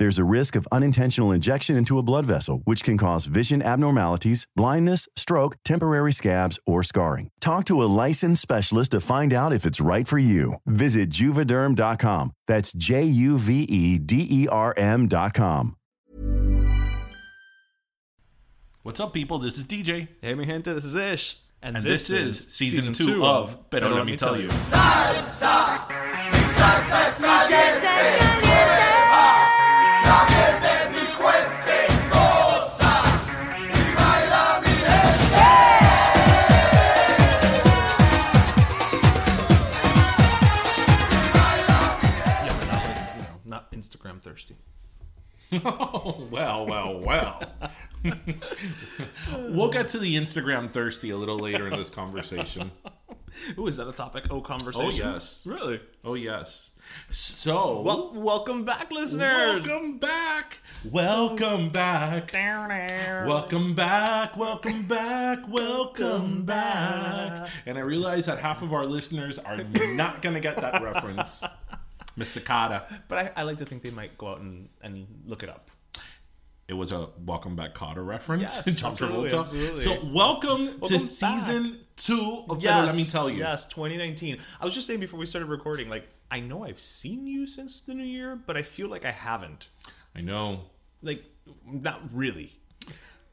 There's a risk of unintentional injection into a blood vessel, which can cause vision abnormalities, blindness, stroke, temporary scabs, or scarring. Talk to a licensed specialist to find out if it's right for you. Visit juvederm.com. That's J U V E D E R M.com. What's up, people? This is DJ. Hey, mi gente, this is Ish. And, this, is season, two, of Pero Let Me Tell You. Yeah, well, well, well. we'll get to the Instagram thirsty a little later in this conversation. Ooh, is that a topic? Oh, Oh, conversation. yes. Really? Oh, yes. So, Well, welcome back, listeners. welcome back. Welcome back. Welcome back, welcome back, welcome back. And I realize that half of our listeners are not going to get that reference. Mr. Kotter. But I, I like to think they might go out and, and look it up. It was a welcome back Kotter reference. Yes, John absolutely, Travolta. absolutely. So welcome, to Welcome season two of Pero Let Me Tell You. Yes, 2019. I was just saying before we started recording, like, I know I've seen you since the new year, but I feel like I haven't. I know. Like, not really.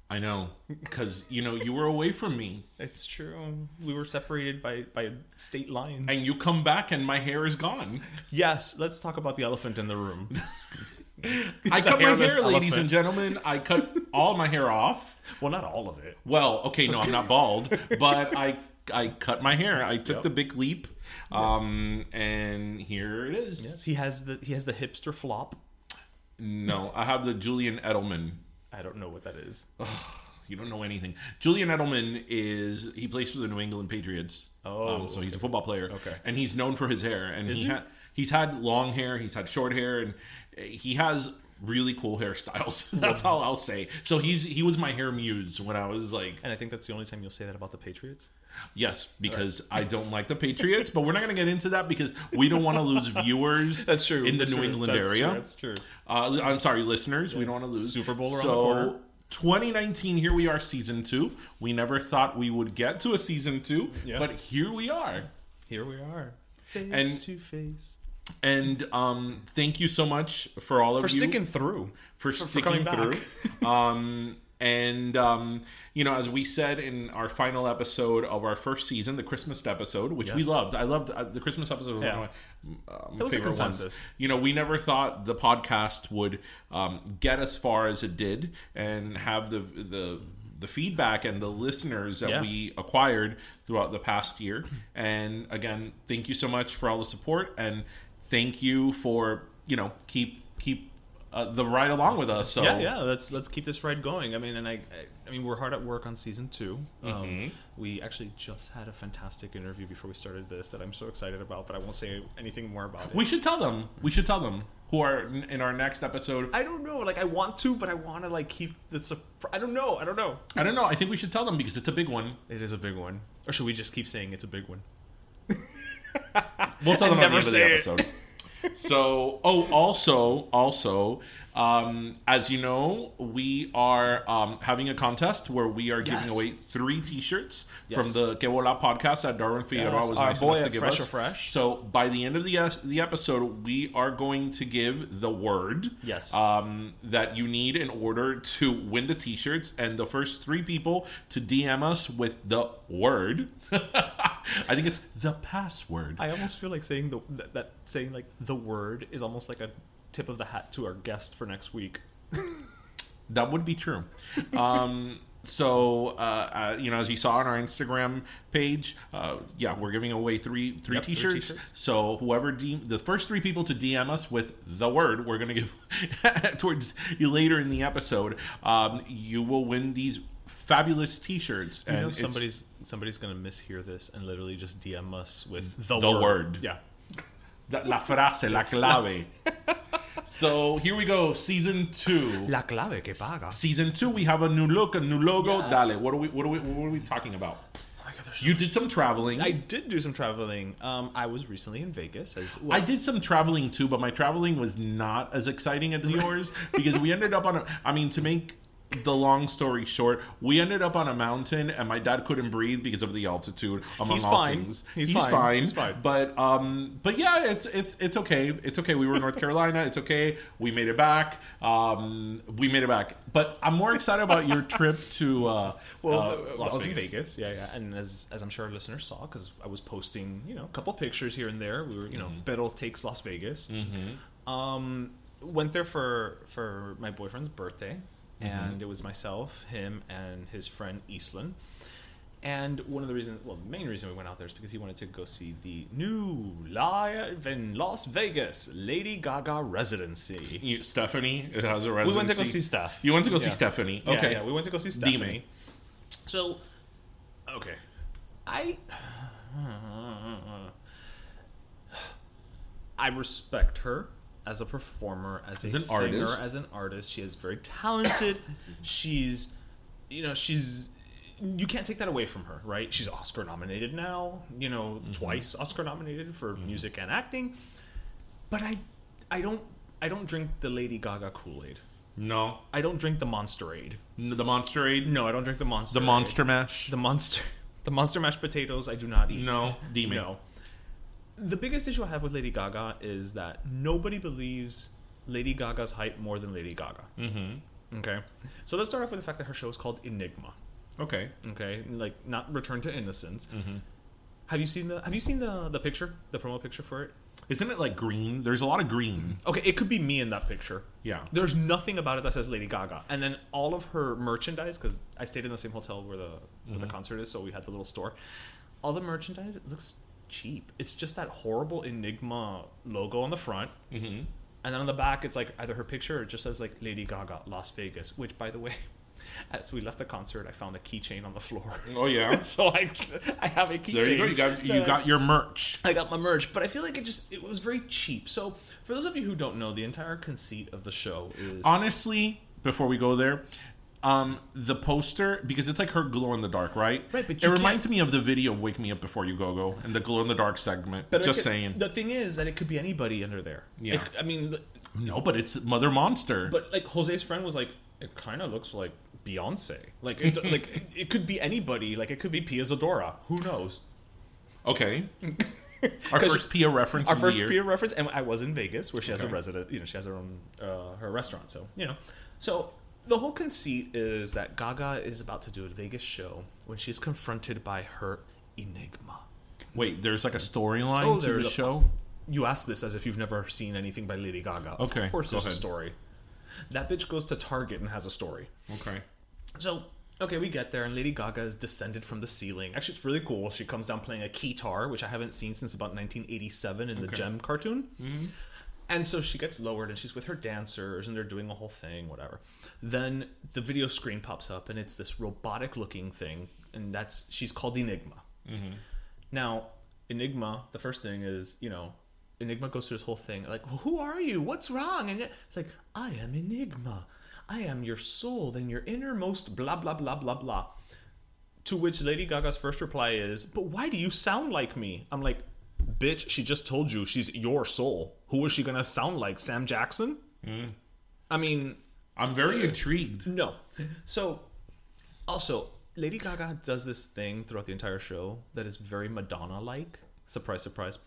I know. Because, you know, you were away from me. It's true. We were separated by, by state lines. And you come back and my hair is gone. yes, let's talk about the elephant in the room. I cut my hair, hairless ladies elephant. and gentlemen. I cut all my hair off. well, not all of it. Well, okay, no, I'm not bald, but I I cut my hair. I took Yep. the big leap, um, and here it is. Yes, he has the he has the hipster flop. No, I have the Julian Edelman. I don't know what that is. You don't know anything. Julian Edelman is he plays for the New England Patriots. Oh, um, so he's a football player. Okay. and he's known for his hair. And Is he, he? ha- he's had long hair. He's had short hair, and he has really cool hairstyles. That's all I'll say. So he's he was my hair muse when I was like And I think that's the only time you'll say that about the Patriots. Yes, because I don't like the Patriots, but we're not going to get into that because we don't want to lose viewers. That's true. in the That's New true. England That's area. true. That's true. Uh, I'm sorry, listeners, we don't want to lose Super Bowl so, the 2019, here we are, season two. We never thought we would get to a season two, Yeah. but here we are. Here we are, face And- to face, And um, thank you so much for all of for you sticking through. for, for sticking back. through. um, and um, you know, as we said in our final episode of our first season, the Christmas episode, which we loved. I loved uh, the Christmas episode. Yeah. one of my, uh, my That was a favorite ones. consensus. You know, we never thought the podcast would um, get as far as it did and have the the the feedback and the listeners that Yeah. we acquired throughout the past year. And again, thank you so much for all the support and thank you for you know keep keep uh, the ride along with us. So yeah, yeah. Let's let's keep this ride going. I mean, and I, I, I mean, we're hard at work on season 2 Mm-hmm. Um, we actually just had a fantastic interview before we started this that I'm so excited about, but I won't say anything more about it. we should tell them. We should tell them who are in in our next episode. I don't know. Like, I want to, but I want to like keep the. surpri- I don't know. I don't know. I don't know. I think we should tell them because it's a big one. It is a big one, or should we just keep saying it's a big one? We'll tell them at the end of the episode. so, oh, also, also, um, as you know, we are um, having a contest where we are giving Yes. away three T-shirts Yes. from the Que Vola podcast that Darwin Figueroa Yes, was nice boy enough to give Fresh us. Fresh. So, by the end of the the episode, we are going to give the word Yes. um, that you need in order to win the T-shirts, and the first three people to DM us with the word. I think it's the password. I almost feel like saying the that, that saying like the word is almost like a tip of the hat to our guest for next week. That would be true. Um, so, uh, uh, you know, as you saw on our Instagram page, uh, yeah, we're giving away three three Yep, t-shirts. t-shirts. So, whoever de- the first three people to DM us with the word, we're gonna give towards you later in the episode. Um, you will win these fabulous t-shirts. You know, somebody's somebody's gonna mishear this and literally just DM us with the, The word. word. Yeah. La frase, la clave. so here we go, season two. La clave que paga. Season two, we have a new look, a new logo. Yes. Dale, what are we? What are we? What are we talking about? You did some traveling. I did do some traveling. Um, I was recently in Vegas. As well. I did some traveling too, but my traveling was not as exciting as yours because we ended up on a. I mean, to make the long story short, we ended up on a mountain, and my dad couldn't breathe because of the altitude. Among He's all fine. things, He's fine. He's fine. But um, but yeah, it's it's it's okay. It's okay. We were in North Carolina. It's okay. We made it back. Um, we made it back. But I'm more excited about your trip to uh, Well, uh, uh, Las I was Vegas. in Vegas, yeah, yeah, and as as I'm sure our listeners saw, because I was posting, you know, a couple pictures here and there. We were, you know, Mm-hmm. Takes Las Vegas. Um, went there for for my boyfriend's birthday, Mm-hmm. and it was myself, him, and his friend Eastland. And one of the reasons, well, the main reason we went out there is because he wanted to go see the new live in Las Vegas Lady Gaga residency. You, Stephanie has a residency. We went to go see Steph. You went to go see Stephanie. Okay. yeah, we went to go see. Stephanie. So, okay, I I respect her as a performer, as, a an singer, artist. as an artist. She is very talented. she's, you know, she's. You can't take that away from her, right? She's Oscar nominated now. You know, Mm-hmm. twice Oscar nominated for music and acting. But I, I don't, I don't drink the Lady Gaga Kool Aid. No. I don't drink the Monster Aid. The Monster Aid? No, I don't drink the Monster. The. Monster Mash? The monster, the monster mashed potatoes. I do not eat. No. Demon. no. The biggest issue I have with Lady Gaga is that nobody believes Lady Gaga's hype more than Lady Gaga. Mm-hmm. Okay, so let's start off with the fact that her show is called Enigma. Okay. Okay, like not Return to Innocence. Mm-hmm. Have you seen the Have you seen the the picture, the promo picture for it? Isn't it like green? There's a lot of green. Okay, it could be me in that picture. Yeah. There's nothing about it that says Lady Gaga. And then all of her merchandise, because I stayed in the same hotel where the where the concert is, so we had the little store. All the merchandise, it looks cheap. It's just that horrible Enigma logo on the front. Mm-hmm. And then on the back, it's like either her picture or it just says like Lady Gaga, Las Vegas. Which, by the way, as we left the concert, I found a keychain on the floor. Oh, yeah. so I, I have a keychain. there you go. You got you got your merch. I got my merch, but I feel like it just it was very cheap. So for those of you who don't know, the entire conceit of the show is Honestly, before we go there, um, the poster because it's like her glow in the dark, right? Right, but it reminds me of the video of "Wake Me Up Before You Go Go" and the glow in the dark segment. But Just could- saying. The thing is that it could be anybody under there. Yeah. It- I mean, the- no, but it's Mother Monster. but like Jose's friend was like, it kind of looks like Beyonce. Like, it, like it- it could be anybody. Like it could be Pia Zadora. Who knows? okay. our first Pia reference Our of the first year. Pia reference, and I was in Vegas where she has a resident. You know, she has her own uh, her restaurant. So you know, so the whole conceit is that Gaga is about to do a Vegas show when she's confronted by her enigma. Wait, there's like a storyline Oh, to the show. You ask this as if you've never seen anything by Lady Gaga. Okay, of course go there's a ahead. story. That bitch goes to Target and has a story. Okay. So, okay, we get there, and Lady Gaga is descended from the ceiling. Actually, it's really cool. She comes down playing a keytar, which I haven't seen since about 1987 in the Jem cartoon. Mm-hmm. And so she gets lowered and she's with her dancers and they're doing a whole thing, whatever. Then the video screen pops up and it's this robotic looking thing, and that's she's called Enigma. Mm-hmm. Now, Enigma, the first thing is, you know, Enigma goes through this whole thing like, well, who are you? What's wrong? And it's like, I am Enigma. I am your soul and your innermost blah blah blah blah blah. To which Lady Gaga's first reply is, But why do you sound like me? I'm like, Bitch, she just told you she's your soul. Who is she gonna sound like? Sam Jackson? Mm. I mean, I'm very intrigued. no. So, also, Lady Gaga does this thing throughout the entire show that is very Madonna like. Surprise, surprise.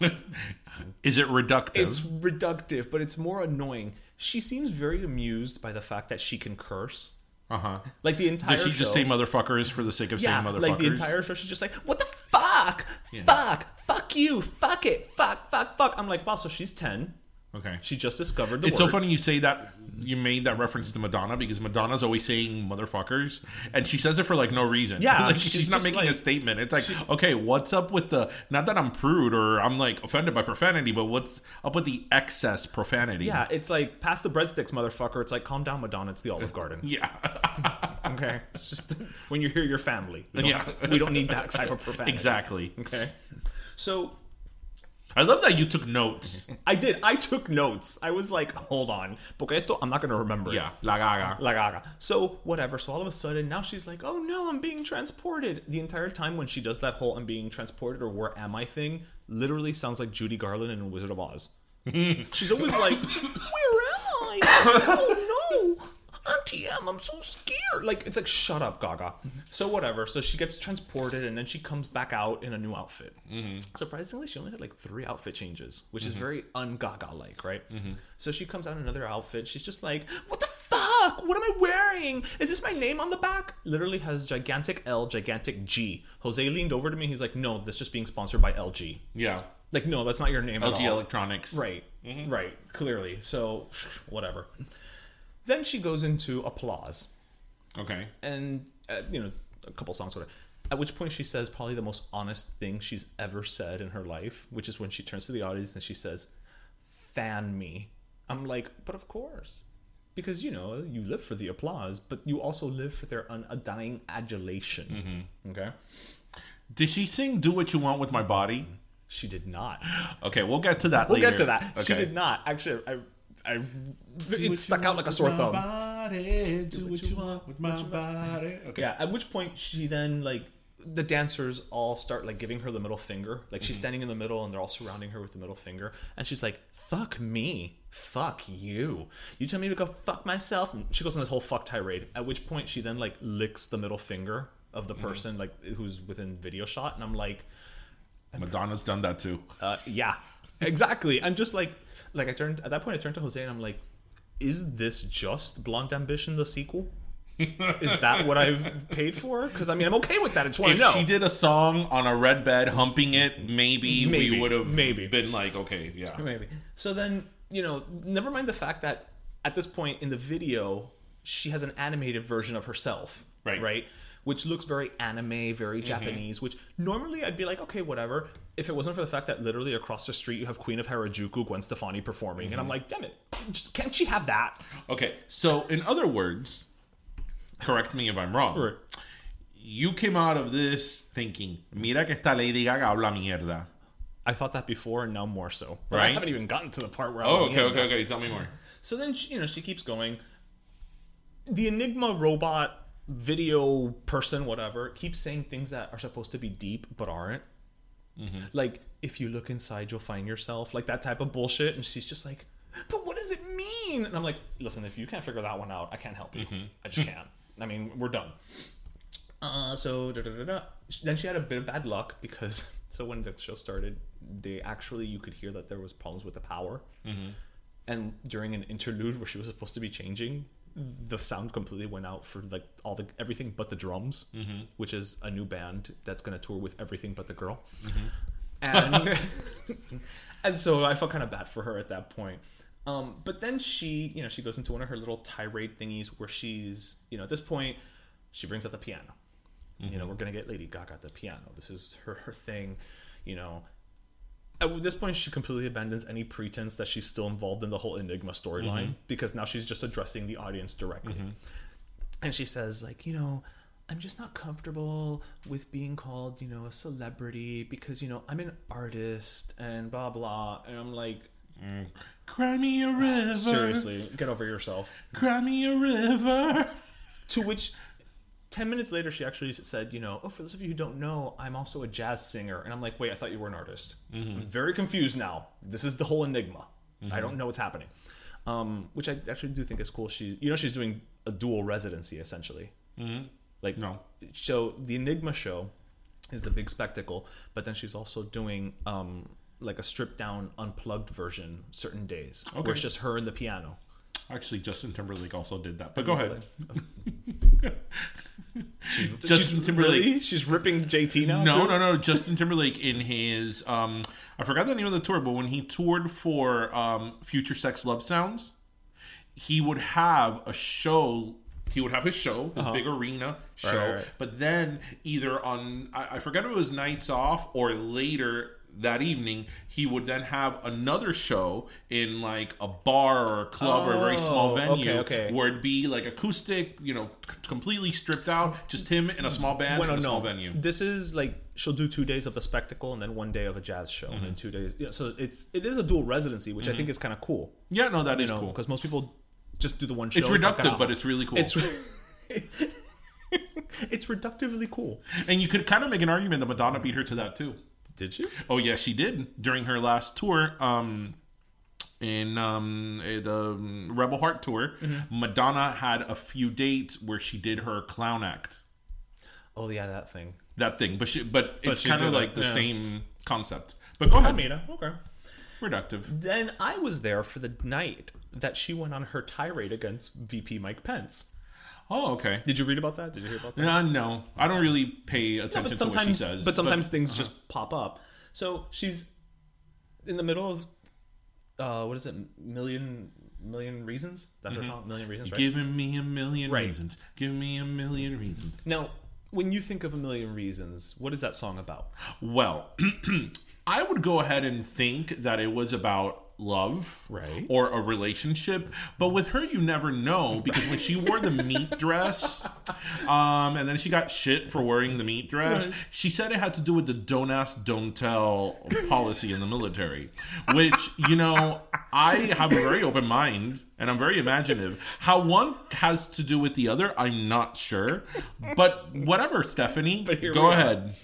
Is it reductive? It's reductive, but it's more annoying. She seems very amused by the fact that she can curse. Uh huh. Like the entire Does she just show- say motherfuckers for the sake of yeah, saying motherfuckers? like the entire show, she's just like, "What the fuck? Fuck, fuck you, fuck it, fuck, fuck, fuck." I'm like, "Wow." So she's ten. Okay. She just discovered the It's word. so funny you say that you made that reference to Madonna because Madonna's always saying motherfuckers and she says it for like no reason. Yeah, like, she's she's, not making like- a statement. It's like, okay, what's up with the not that I'm prude or I'm like offended by profanity, but what's up with the excess profanity? Yeah, it's like pass the breadsticks, motherfucker. It's like calm down, Madonna. It's the Olive Garden. Yeah. Okay, it's just when you hear your family. We don't, Yeah. we don't need that type of profanity. exactly. Okay, so I love that you took notes. I did. I took notes. I was like, hold on, porque esto I'm not gonna remember. it. yeah. La gaga. La gaga. So whatever. So all of a sudden now she's like, oh no, I'm being transported. The entire time when she does that whole I'm being transported or where am I thing, literally sounds like Judy Garland in Wizard of Oz. she's always like, where am I? Oh no. Auntie Em, I'm so scared. Like it's like shut up, Gaga. So whatever. So she gets transported and then she comes back out in a new outfit. Mm-hmm. Surprisingly, she only had like three outfit changes, which is mm-hmm. very un-Gaga like, right? Mm-hmm. So she comes out in another outfit. She's just like, what the fuck? What am I wearing? Is this my name on the back? Literally has gigantic L, gigantic G. Jose leaned over to me. He's like, no, that's just being sponsored by LG. Yeah. Like, no, that's not your name. LG. Electronics. Right. Right. Clearly. So, whatever. Then she goes into applause, Okay. and uh, you know, a couple songs, whatever. At which point she says probably the most honest thing she's ever said in her life, which is when she turns to the audience and she says, "Fan me." I'm like, but of course, because you know you live for the applause, but you also live for their undying adulation. Okay. Did she sing "Do What You Want with My Body"? She did not. Okay, we'll get to that. We'll later. get to that. She did not. Actually, I, I, it stuck out like a sore thumb. Body, do what you want with my body. Okay. Yeah. At which point she then like the dancers all start like giving her the middle finger. Like she's standing in the middle and they're all surrounding her with the middle finger. And she's like, "Fuck me, fuck you. You tell me to go fuck myself." And she goes on this whole fuck tirade. At which point she then like licks the middle finger of the person like who's within video shot. And I'm like, Madonna's done that too. uh, yeah, exactly. I'm just like, like I turned at that point. I turned to Jose and I'm like, is this just Blonde Ambition the sequel? is that what I've paid for? Because I mean, I'm okay with that. It's want If to know. she did a song on a red bed humping it, maybe, Maybe, we would have maybe. been like, okay, yeah. Maybe. So then, you know, never mind the fact that at this point in the video, she has an animated version of herself. Right. Right. Which looks very anime, very mm-hmm. Japanese, which normally I'd be like, okay, whatever. If it wasn't for the fact that literally across the street you have Queen of Harajuku, Gwen Stefani performing, and I'm mm-hmm. like, damn it, can't she have that? Okay, so in other words, correct me if I'm wrong. Right. You came out of this thinking, mira que esta Lady Gaga habla mierda. I thought that before, and now more so. But I haven't even gotten to the part where I'm Oh, okay, okay, okay. Tell me more. So then, she, you know, she keeps going. The Enigma robot video person, whatever, keeps saying things that are supposed to be deep but aren't. Mm-hmm. Like, if you look inside, you'll find yourself. Like that type of bullshit. And she's just like, but what does it mean? And I'm like, listen, if you can't figure that one out, I can't help you. Mm-hmm. I just can't. I mean, we're done. Uh, so da, da, da, then she had a bit of bad luck because so when the show started, they actually you could hear that there was problems with the power, mm-hmm. and during an interlude where she was supposed to be changing, the sound completely went out for like all the everything but the drums, mm-hmm. which is a new band that's going to tour with everything but the girl, mm-hmm. and and so I felt kind of bad for her at that point. Um, but then she, you know, she goes into one of her little tirade thingies where she's, you know, at this point, she brings out the piano. You know, mm-hmm. we're gonna get Lady Gaga at the piano. This is her her thing. You know, at this point she completely abandons any pretense that she's still involved in the whole enigma storyline mm-hmm. because now she's just addressing the audience directly. Mm-hmm. And she says like you know i'm just not comfortable with being called you know a celebrity because you know i'm an artist and blah blah. And i'm like mm. Cry me a river. seriously get over yourself. Cry me a river. to which 10 minutes later she actually said you know oh for those of you who don't know i'm also a jazz singer. And i'm like wait i thought you were an artist. I'm very confused now. This is the whole enigma. I don't know what's happening. Um, which i actually do think is cool. She you know she's doing a dual residency essentially. Like No. so the enigma show is the big spectacle but then she's also doing um, like a stripped down unplugged version certain days Okay. where it's just her and the piano Actually, Justin Timberlake also did that. But go ahead. Justin She's- Timberlake. really? she's ripping jt now No, too? no, no. Justin Timberlake in his um I forgot the name of the tour, but when he toured for um Future Sex Love Sounds, he would have a show he would have his show, his big arena show, Uh-huh. right, right. but then either on I, I forget if it was nights off or later that evening, he would then have another show in like a bar or a club or a very small Oh, venue okay, okay. where it'd be like acoustic, you know, c- completely stripped out, just him in a small band Well, in a no, small venue. This is like she'll do two days of the spectacle and then one day of a jazz show and then mm-hmm. two days. Yeah, so it's it is a dual residency, which I mm-hmm. think is kind of cool. Yeah, no, that You is know, cool. because most people just do the one show. It's and reductive, but it's really cool. it's it's reductively cool. and you could kind of make an argument that Madonna beat her to that too. Did she? Oh yeah, she did during her last tour. Um, in um, eh, the um, Rebel Heart tour, Mm-hmm. Madonna had a few dates where she did her clown act. Oh yeah, that thing. That thing, but she, but, it's kind of like the yeah. same concept. But go ahead, Amina. Okay. reductive. Then I was there for the night that she went on her tirade against VP Mike Pence. Oh, okay. Did you read about that? Did you hear about that? Uh, no, I don't really pay attention but to sometimes, what she says. but sometimes things just pop up. So she's in the middle of uh, what is it? Million million reasons. That's her song. Million reasons, right? giving me a million Right. reasons. Give me a million reasons. now, when you think of a million reasons, what is that song about? Well, I would go ahead and think that it was about love Right. or a relationship but with her you never know because when she wore the meat dress um and then she got shit for wearing the meat dress she said it had to do with the don't ask don't tell policy in the military which you know i have a very open mind and i'm very imaginative. How one has to do with the other i'm not sure but whatever stephanie here go we ahead.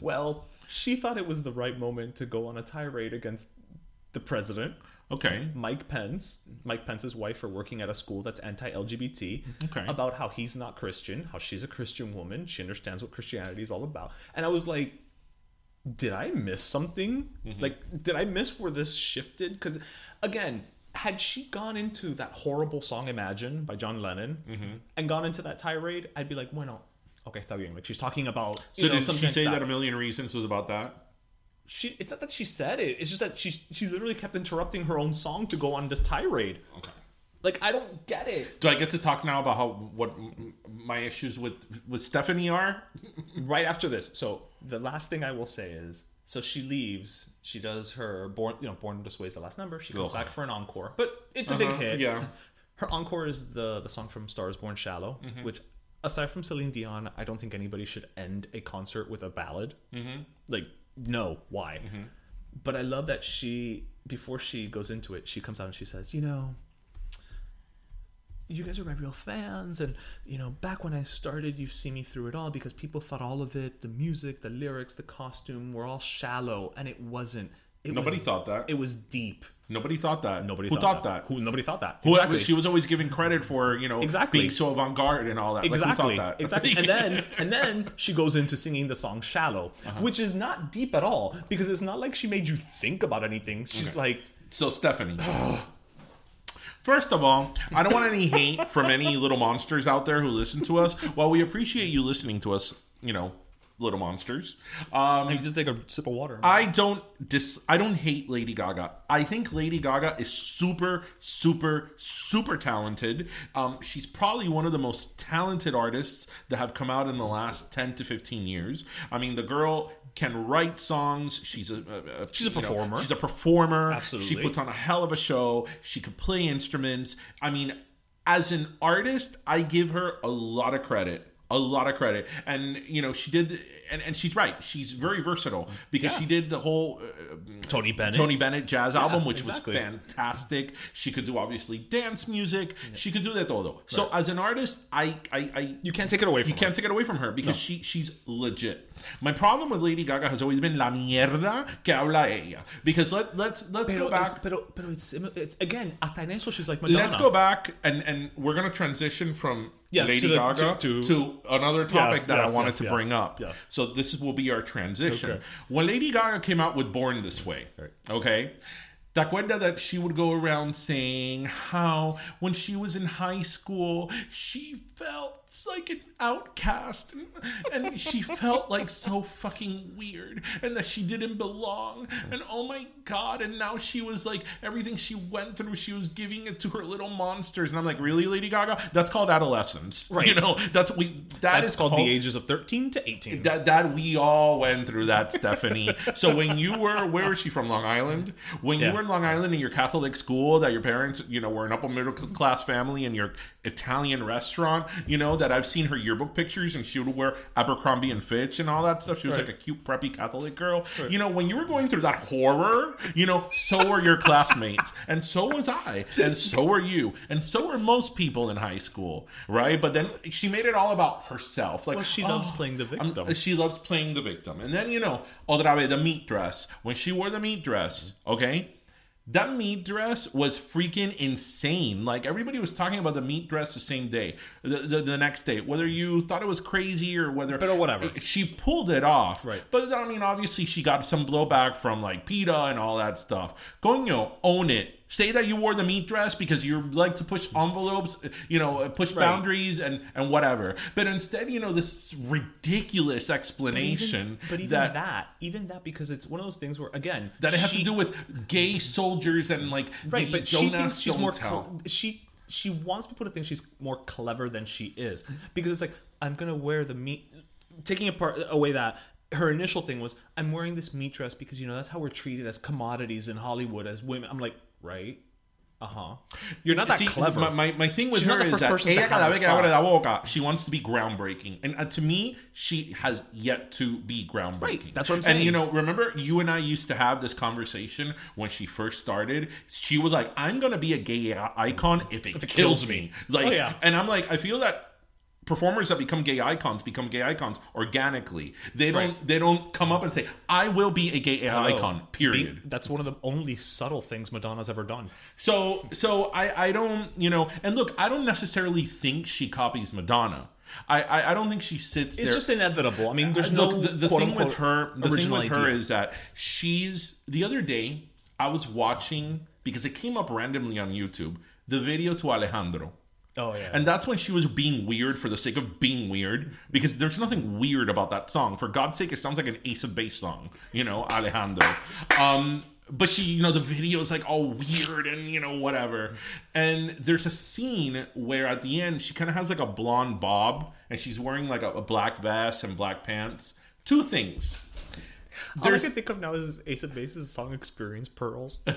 Well, she thought it was the right moment to go on a tirade against the president, okay Mike Pence, Mike Pence's wife, for working at a school that's anti-LGBT. Okay. About how he's not Christian, how she's a Christian woman, she understands what Christianity is all about, and I was like, did I miss something? Mm-hmm. Like, did I miss where this shifted? Because again. Had she gone into that horrible song "Imagine" by John Lennon mm-hmm. and gone into that tirade, I'd be like, "Bueno, okay, está bien." Like she's talking about so you know did she say that that a million reasons was about that she it's not that she said it it's just that she she literally kept interrupting her own song to go on this tirade okay like i don't get it Do I get to talk now about how what my issues with with Stephanie are? right after this so the last thing i will say is so she leaves she does her born you know born this way is the last number she comes Ugh. back for an encore but it's a big Uh-huh, hit yeah. her encore is the the song from stars born shallow Mm-hmm. which aside from celine dion i don't think anybody should end a concert with a ballad mm-hmm. like no why Mm-hmm. but i love that she before she goes into it she comes out and she says you know you guys are my real fans and you know back when i started you've seen me through it all because people thought all of it the music the lyrics the costume were all shallow and it wasn't it Nobody was, thought that. it was deep Nobody thought that. nobody Who thought, that. who nobody thought that Who exactly she was always giving credit for, you know, Exactly. being so avant garde and all that. exactly Like, thought that? exactly and then and then she goes into singing the song shallow Uh-huh. which is not deep at all because it's not like she made you think about anything she's like So Stephanie. First of all, I don't want any hate from any little monsters out there who listen to us. While we appreciate you listening to us, you know, Little Monsters. Um, to take a sip of water. I don't dis I don't hate Lady Gaga. I think Lady Gaga is super, super, super talented. Um, she's probably one of the most talented artists that have come out in the last ten to fifteen years. I mean, the girl can write songs. She's a, a- a- She's a you know, performer. she's a performer. Absolutely. She puts on a hell of a show. She can play instruments. I mean, as an artist, I give her a lot of credit. A lot of credit. And, you know, she did, and, and she's right. She's very versatile because she did the whole uh, Tony Bennett. Tony Bennett jazz album, which exactly. was fantastic. She could do obviously dance music. She could do that todo. So as an artist, I, I, I You can't take it away from you can't take it away from her because she she's legit. My problem with Lady Gaga has always been la mierda que habla ella. Because let let's let's Pero go back. it's, pero, pero it's, it's again hasta en eso she's like Madonna. Let's go back and and we're gonna transition from Yes, Lady to the- Gaga to- to, to- another topic Yes, that I wanted yes, to yes, bring up. yes. So this will be our transition. Okay. When Lady Gaga came out with Born This Way, okay. ¿Te acuerdas that she would go around saying how when she was in high school she felt like an outcast and, and she felt like so fucking weird and that she didn't belong and oh my god and now she was like everything she went through she was giving it to her little monsters and I'm like really Lady Gaga that's called adolescence Right. you know that's we that That's is called, the ages of 13 to 18. that that we all went through that, Stephanie. so when you were where is she from? Long Island. When you were in Long Island in your Catholic school, that your parents, you know, were an upper middle class family in your Italian restaurant, you know, that I've seen her yearbook pictures and she would wear Abercrombie and Fitch and all that stuff. She was Right. like a cute preppy Catholic girl. You know, when you were going through that horror, you know, so were your classmates, and so was I, and so were you, and so were most people in high school, right? But then she made it all about herself. Like Well, she oh, loves "Oh, playing the I'm- victim." she loves playing the victim. And then, you know, otra vez, the meat dress. When she wore the meat dress, okay? That meat dress was freaking insane. Like everybody was talking about the meat dress the same day, the, the, the next day, whether you thought it was crazy or whether. But uh, whatever. She pulled it off. Right. But I mean, obviously, she got some blowback from like PETA and all that stuff. Coño, own it. Say that you wore the meat dress because you like to push envelopes, you know, uh, push Right. boundaries and and whatever. But instead, you know, this ridiculous explanation but even that, that, even that, because it's one of those things where again that it has she- to do with gay soldiers and like right, but she thinks she's more she she wants people to think she's more clever than she is because it's like I'm gonna wear the meat, taking apart away that. Her initial thing was, I'm wearing this meat dress because you know that's how we're treated as commodities in Hollywood as women. I'm like, right, uh huh. You're not that See, clever. My, my, my thing with She's her not the is first that person to ella have a vez que abre la boca, she wants to be groundbreaking, and uh, to me, she has yet to be groundbreaking. Right, that's what I'm saying. And you know, remember you and I used to have this conversation when she first started. She was like, "I'm gonna be a gay icon if it, it kills kills me." me. Like, Oh, yeah. and I'm like, I feel that. Performers that become gay icons become gay icons organically. They don't. Right. They don't come up and say, "I will be a gay icon." Period. Being- that's one of the only subtle things Madonna's ever done. So so I I don't you know and look I don't necessarily think she copies Madonna. I I, I don't think she sits It's there. just inevitable. I mean, there's Uh, no look, the, the quote, thing with her the thing with her is that she's the other day I was watching because it came up randomly on YouTube the video to Alejandro. Oh yeah, And that's when she was being weird for the sake of being weird, because there's nothing weird about that song. For God's sake, it sounds like an Ace of Base song, you know, Alejandro. Um, but she, you know, the video is like all weird and you know whatever. And there's a scene where at the end she kind of has like a blonde bob, and she's wearing like a, a black vest and black pants. Two things. All I can think of now is Ace of Base's song "Experience Pearls."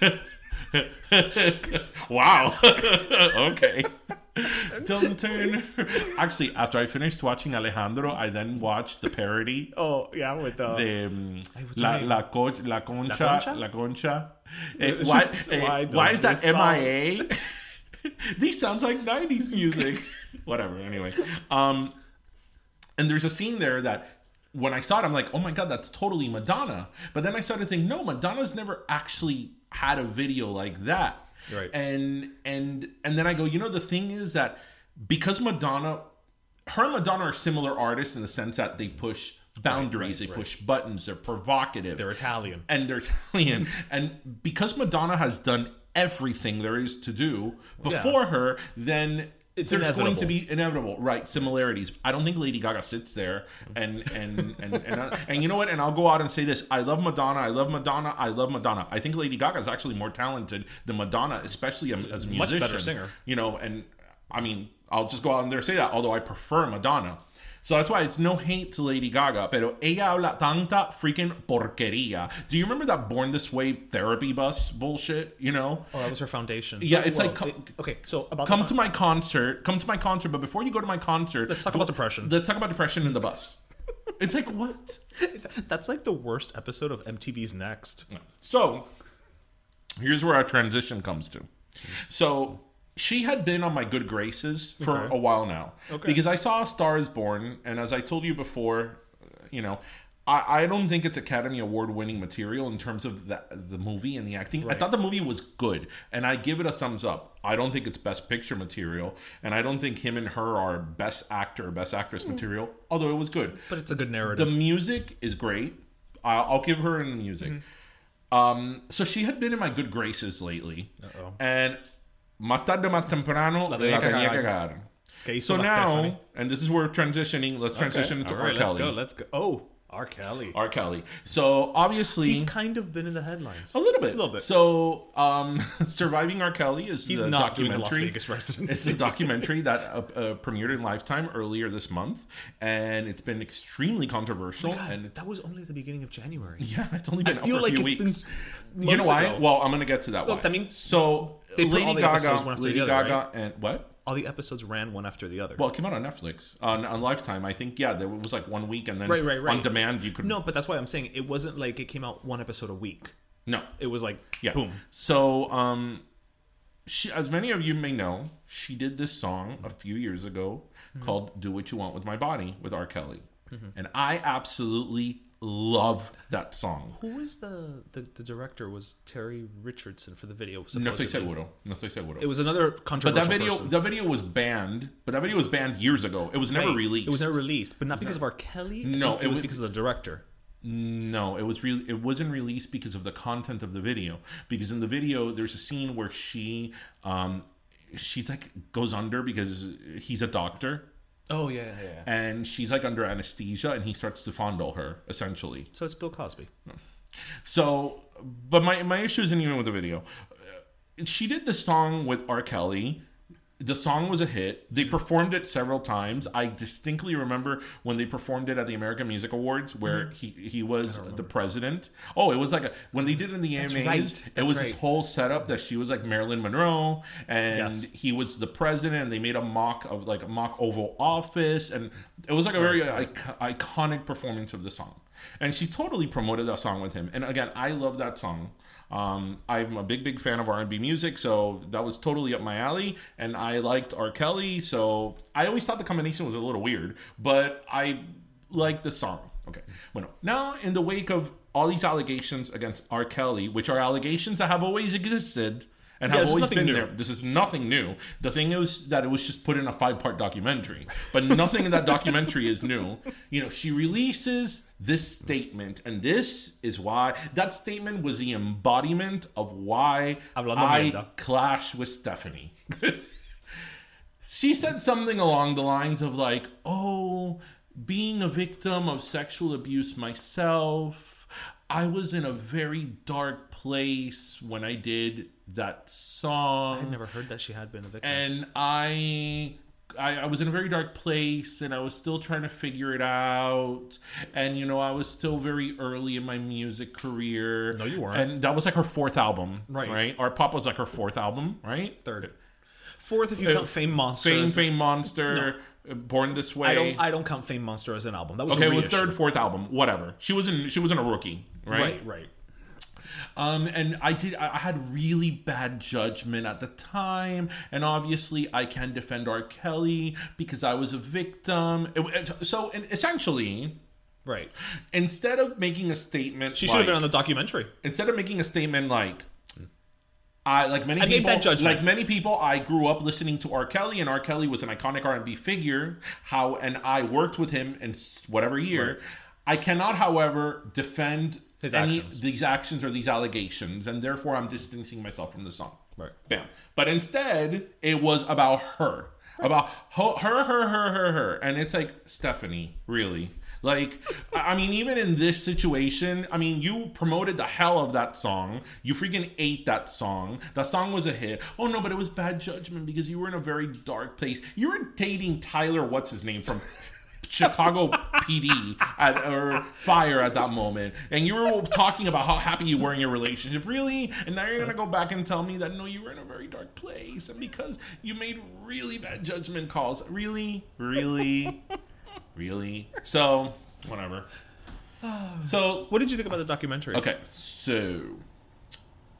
wow. okay. Don't turn. Actually, after I finished watching Alejandro, I then watched the parody. oh yeah, with uh, de um, la, la, co- la concha Concha? la concha Eh, why, eh, Why why is that does this MIA these sounds like 90s music whatever anyway um and there's a scene there that when I saw it I'm like oh my god that's totally Madonna but then I started thinking no Madonna's never actually had a video like that Right. and and and then I go you know the thing is that because Madonna her and Madonna are similar artists in the sense that they push boundaries, right, they right. push buttons, they're provocative, they're Italian. and they're Italian. and because Madonna has done everything there is to do before her, then It's there's going to be inevitable, right? Similarities. I don't think Lady Gaga sits there and and and and, and, and you know what? And I'll go out and say this: I love Madonna. I love Madonna. I love Madonna. I think Lady Gaga is actually more talented than Madonna, especially as a Much musician. better singer. You know, and I mean, I'll just go out and there and say that. Although I prefer Madonna. So that's why it's no hate to Lady Gaga, pero ella habla tanta freaking porquería. Do you remember that Born This Way therapy bus bullshit? You know, Oh, that was her foundation. Yeah, it's like- it- okay. So about come to my concert come to my concert but before you go to my concert Let's talk go- about depression. let's talk about depression in the bus it's like what That's like the worst episode of MTV's Next. so here's where our transition comes to so she had been on my good graces for Okay. a while now Okay. because i saw A star is born and as i told you before you know I, I don't think it's Academy Award winning material in terms of the, the movie and the acting. I thought the movie was good and I give it a thumbs up. I don't think it's best picture material and I don't think him and her are best actor or best actress material, although it was good. But it's a good narrative. The music is great. I'll, I'll give her in the music. Mm-hmm. Um, so she had been in my good graces lately, and más tarde más temprano la tenía que tenía que cagar. Que hizo So la now, Stephanie. and this is where we're transitioning. Let's transition Okay. to All R. right, let's go. Let's go. Oh, R. Kelly. R. Kelly. So obviously, He's kind of been in the headlines. a little bit. A little bit. So, um, surviving R. Kelly is He's the not doing a documentary. Las Vegas residency. It's a documentary that uh, uh, premiered in Lifetime earlier this month, and it's been extremely controversial. God, and that was only at the beginning of January. yeah, it's only been I feel for a few it's weeks. been you know why? ago. Well, I'm gonna get to that. Look, why. I mean, so Lady Gaga, Lady the other, Gaga, and what? All the episodes ran one after the other. Well, it came out on Netflix on, on Lifetime. I think yeah, there was like one week, and then Right, right, right. on demand you could no, but that's why I'm saying it wasn't like it came out one episode a week. no It was like yeah. boom. So um, she, as many of you may know, she did this song a few years ago Mm-hmm. called "Do What You Want with My Body" with R. Kelly, and I absolutely love that song. Who was the, the the director? Was Terry Richardson for the video? No estoy seguro. No estoy seguro. It was another but that video, person. that video was banned. But that video was banned years ago. It was never Right. released. It was never released, but not because of R. Kelly. No, it it was was- because of the director. No, it was re- it wasn't released because of the content of the video. Because in the video, there's a scene where she, um, she's like goes under because he's a doctor, Oh yeah, yeah, yeah. and she's like under anesthesia, and he starts to fondle her essentially. So it's Bill Cosby. So, but my my issue isn't even with the video. She did the song with R. Kelly. The song was a hit. They performed it several times. I distinctly remember when they performed it at the American Music Awards, where he he was the president. Oh, it was like a, when they did it in the AMAs. right. It That's was this whole setup that she was like Marilyn Monroe, and Yes. he was the president. And they made a mock of like a mock Oval Office, and it was like a very ic- iconic performance of the song. And she totally promoted that song with him. And again, I love that song. Um, I'm a big, big fan of R&B music, so that was totally up my alley. And I liked R. Kelly, so I always thought the combination was a little weird, but I like the song. Okay. Bueno, now in the wake of all these allegations against R. Kelly, which are allegations that have always existed and Yeah, have always been new. there. This is nothing new. The thing is that it was just put in a five part documentary, but nothing in that documentary is new. You know, she releases this statement, and this is why that statement was the embodiment of why Hablando I mierda. clash with Stephanie. she said something along the lines of like, "Oh, being a victim of sexual abuse myself, I was in a very dark place when I did that song." I'd never heard that she had been a victim. and I, I I was in a very dark place and I was still trying to figure it out and you know I was still very early in my music career No, you weren't. and that was like her fourth album Right. right ARTPOP was like her fourth album right Third, fourth, if you Uh, count Fame Monster. Fame Fame Monster uh, Born This Way I don't. I don't count Fame Monster as an album. That was okay a with third fourth album whatever she wasn't she wasn't a rookie right Right, right. Um, and I did. I had really bad judgment at the time, and obviously I can defend R. Kelly because I was a victim. It- so, and essentially, Right. instead of making a statement, She should have been on the documentary. instead of making a statement like I like many I people judgment. like many people I grew up listening to R. Kelly and R. Kelly was an iconic R&B figure. How and I worked with him in whatever year. I cannot however defend His any actions. these actions or these allegations and therefore I'm distancing myself from the song. Right. bam. But instead it was about her. About ho- her, her, her, her, her, and it's like Stephanie, really. Like, I mean, even in this situation, I mean, you promoted the hell of that song. You freaking ate that song. That song was a hit. Oh no, but it was bad judgment because you were in a very dark place. You were dating Tyler, what's his name from Chicago PD at, or fire at that moment, and you were talking about how happy you were in your relationship, really, and now you're gonna go back and tell me that no, you were in a very dark place, and because you made really bad judgment calls, really, really, really. So whatever. So What did you think about the documentary? okay, so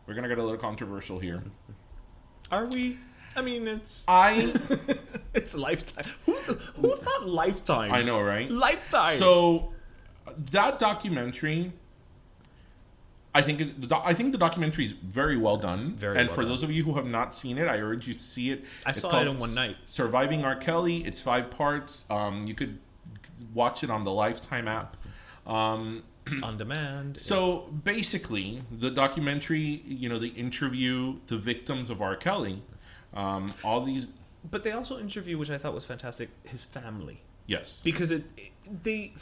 we're gonna get a little controversial here. Are we? I mean, it's I it's Lifetime. Who th- who thought Lifetime? I know, right? Lifetime. So that documentary, I think is the doc- I think the documentary is very well done. Very and well for done. those of you who have not seen it, I urge you to see it. I It's saw called it in one night. Surviving R. Kelly. It's five parts. Um, you could watch it on the Lifetime app. Um, on demand. so basically, the documentary, you know, the interview the victims of R. Kelly, um, all these, but they also interview, which I thought was fantastic, his family yes, because it, it- they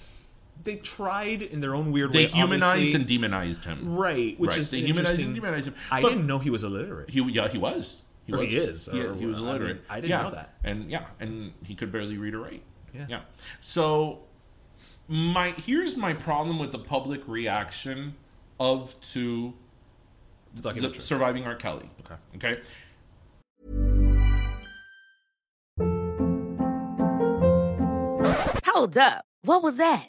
they tried in their own weird they way. They humanized and demonized him. right, which Right, is they humanized and demonized him. I didn't know he was illiterate. He yeah he was. He was. he is, Yeah, or- he was I illiterate. mean, I didn't Yeah, know that. And yeah, and he could barely read or write. Yeah. Yeah. So my here's my problem with the public reaction of to The the surviving R. Kelly. Okay. Okay. Hold up. What was that?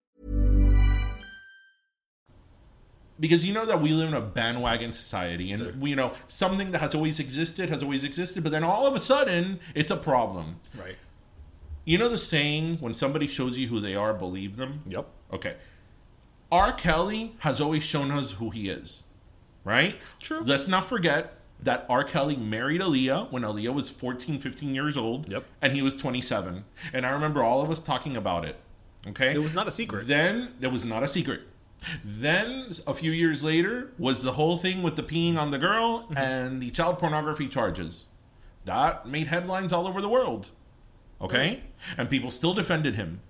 Because you know that we live in a bandwagon society and we, you know something that has always existed has always existed but then all of a sudden it's a problem right. you know the saying when somebody shows you who they are believe them Yep. okay r kelly has always shown us who he is right True. let's not forget that r kelly married aaliyah when aaliyah was 14 15 years old Yep. and he was 27 and i remember all of us talking about it okay It was not a secret. then there was not a secret. Then a few years later was the whole thing with the peeing on the girl Mm-hmm. and the child pornography charges. That made headlines all over the world. Okay? And people still defended him.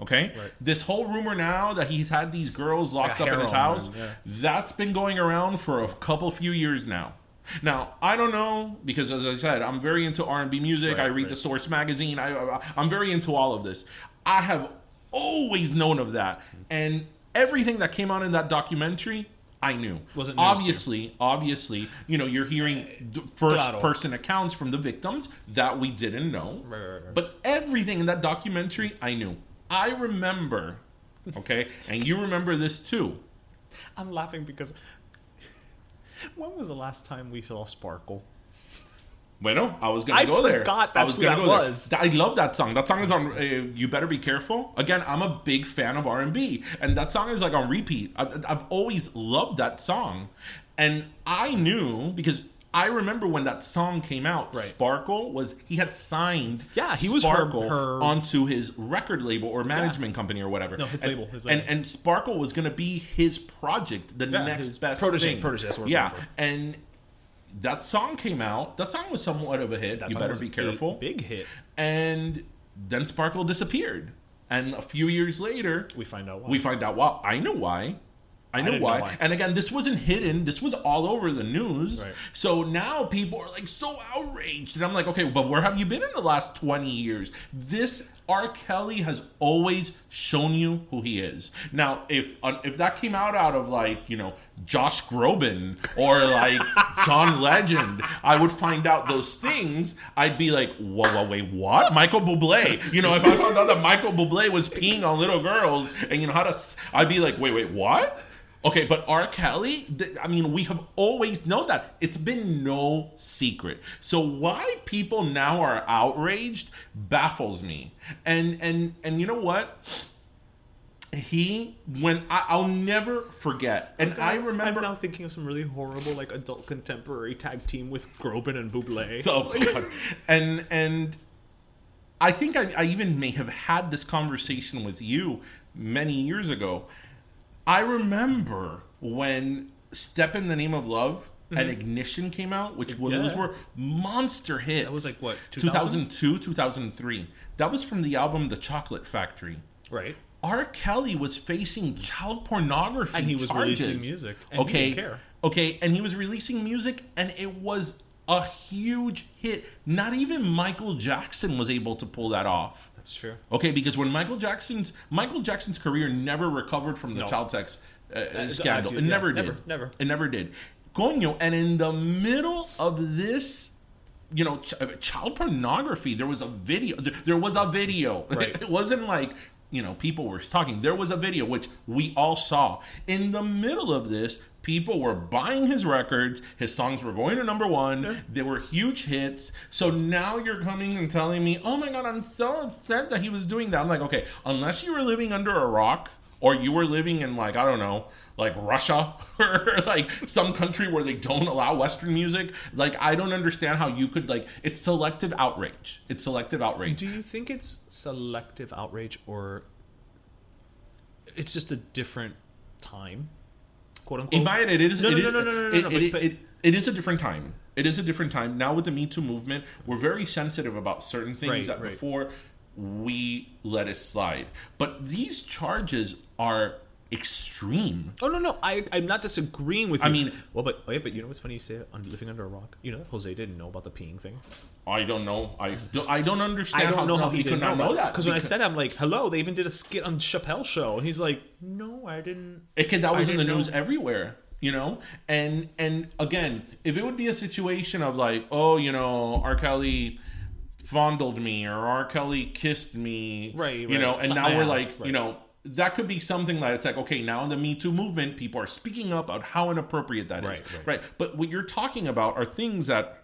Okay? Right. This whole rumor now that he's had these girls locked Like up in his house, yeah. that's been going around for a couple few years now. Now I don't know because, as I said, I'm very into R&B music. Right, I read right. the Source magazine. I, I I'm very into all of this. I have always known of that, and everything that came out in that documentary, I knew. Wasn't obviously, obviously, you know, you're hearing first person accounts from the victims that we didn't know, Right, right, right. but everything in that documentary, I knew. I remember, okay, and you remember this too. I'm laughing because when was the last time we saw Sparkle? Bueno, I was gonna I go there. I forgot I that's was who gonna that go there. was. Th- I love that song. That song is on. Uh, you better be careful. Again, I'm a big fan of R and B, and that song is like on repeat. I've, I've always loved that song, and I knew because I remember when that song came out. Right. Sparkle was he had signed. Yeah, he was her- Sparkle her- onto his record label or management company or whatever. No, his And- label, his label. and Sparkle was going to be his project, the Yeah, next best protege- thing. protege, that's what yeah, and that song came out. That song was somewhat of a hit. That you better be a careful. big hit. And then Sparkle disappeared. And a few years later, We find out why. We find out why. I knew why. I know why. why. And again, this wasn't hidden. This was all over the news. Right. So now people are like so outraged. And I'm like, okay, but where have you been in the last 20 years? This R. Kelly has always shown you who he is. Now, if uh, if that came out out of like you know Josh Groban or like John Legend, I would find out those things. I'd be like, whoa, whoa, wait, what? Michael Bublé? You know, if I found out that Michael Bublé was peeing on little girls and you know how to, s- I'd be like, wait, wait, what? Okay, but R. Kelly, th- I mean, we have always known that. It's been no secret. So why people now are outraged baffles me. And and and you know what? He when I, I'll never forget, and I remember I'm now thinking of some really horrible like adult contemporary tag team with Groban and Buble. God. and and I think I, I even may have had this conversation with you many years ago. I remember when "Step in the Name of Love" and "Ignition" came out, which Mm-hmm. Yeah. were monster hits. That was like, what, 2000? 2002, 2003. That was from the album "The Chocolate Factory." right. R. Kelly was facing child pornography And he was charges. releasing music, okay, okay, and he was releasing music, and it was a huge hit. Not even Michael Jackson was able to pull that off. That's true. Okay, because when Michael Jackson's Michael Jackson's career never recovered from the No. child sex uh, scandal. yeah, It never did. never, never. It never did. Coño, and in the middle of this you know, ch- uh, child pornography. There was a video. There, there was a video. Right. it wasn't like you know people were talking. There was a video which we all saw. In the middle of this, people were buying his records. His songs were going to number one. They were huge hits. So now you're coming and telling me, "Oh my god, I'm so upset that he was doing that." I'm like, okay, unless you were living under a rock or you were living in like I don't know, like Russia or like some country where they don't allow Western music. Like I don't understand how you could like it's selective outrage. It's selective outrage. Do you think it's selective outrage or it's just a different time? Quote unquote. In my it is No, it no, is- no, no, no, no, no, it- no, it- but- it- it is a different time. It is a different time now with the Me Too movement. We're very sensitive about certain things Right, that right. before we let it slide. But these charges are extreme. Oh no no I I'm not disagreeing with you. I mean- well but oh, yeah, but you know what's funny you say it on living under a rock. You know that Jose didn't know about the peeing thing. I don't know. I don't, I don't understand I don't know how he could not know, know that because when I said I'm like, hello, they even did a skit on Chappelle show, and he's like, no, I didn't. it could, that I was in the news know. everywhere you know and and again if it would be a situation of like oh you know r kelly fondled me or r kelly kissed me Right, you right. know and Sucked now we're ass, like right. you know that could be something that it's like okay now in the me too movement people are speaking up about how inappropriate that is. Right, right. right. But what you're talking about are things that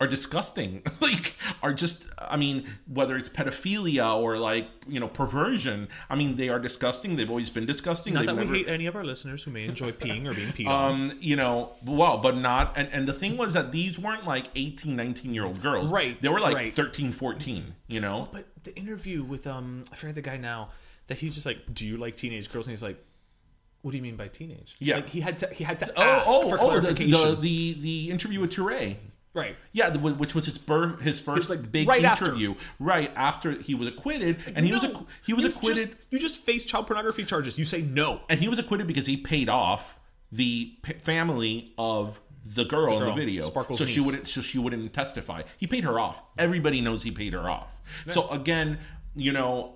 are disgusting. Like are just i mean whether it's pedophilia or like you know perversion i mean they are disgusting. They've always been disgusting. Not They've that never- we hate any of our listeners who may enjoy peeing or being peed on. um you know well but not and, and the thing was that these weren't like 18 19 year old girls. Right, they were like right. 13 14 you know? But the interview with um, I forget the guy now that he's just like, do you like teenage girls? And he's like, what do you mean by teenage? Yeah. like he had to he had to oh ask oh for oh the, clarification. the the the interview with Touré right. yeah, the, which was his bir- his first like, big right after. interview, right after he was acquitted, and he was ac- he was acquitted, Just, you just face child pornography charges. You say no. and he was acquitted because he paid off the p- family of the girl, in girl, the video, Sparkle's so she wouldn't so she wouldn't testify. He paid her off. Everybody knows he paid her off. So again, you know,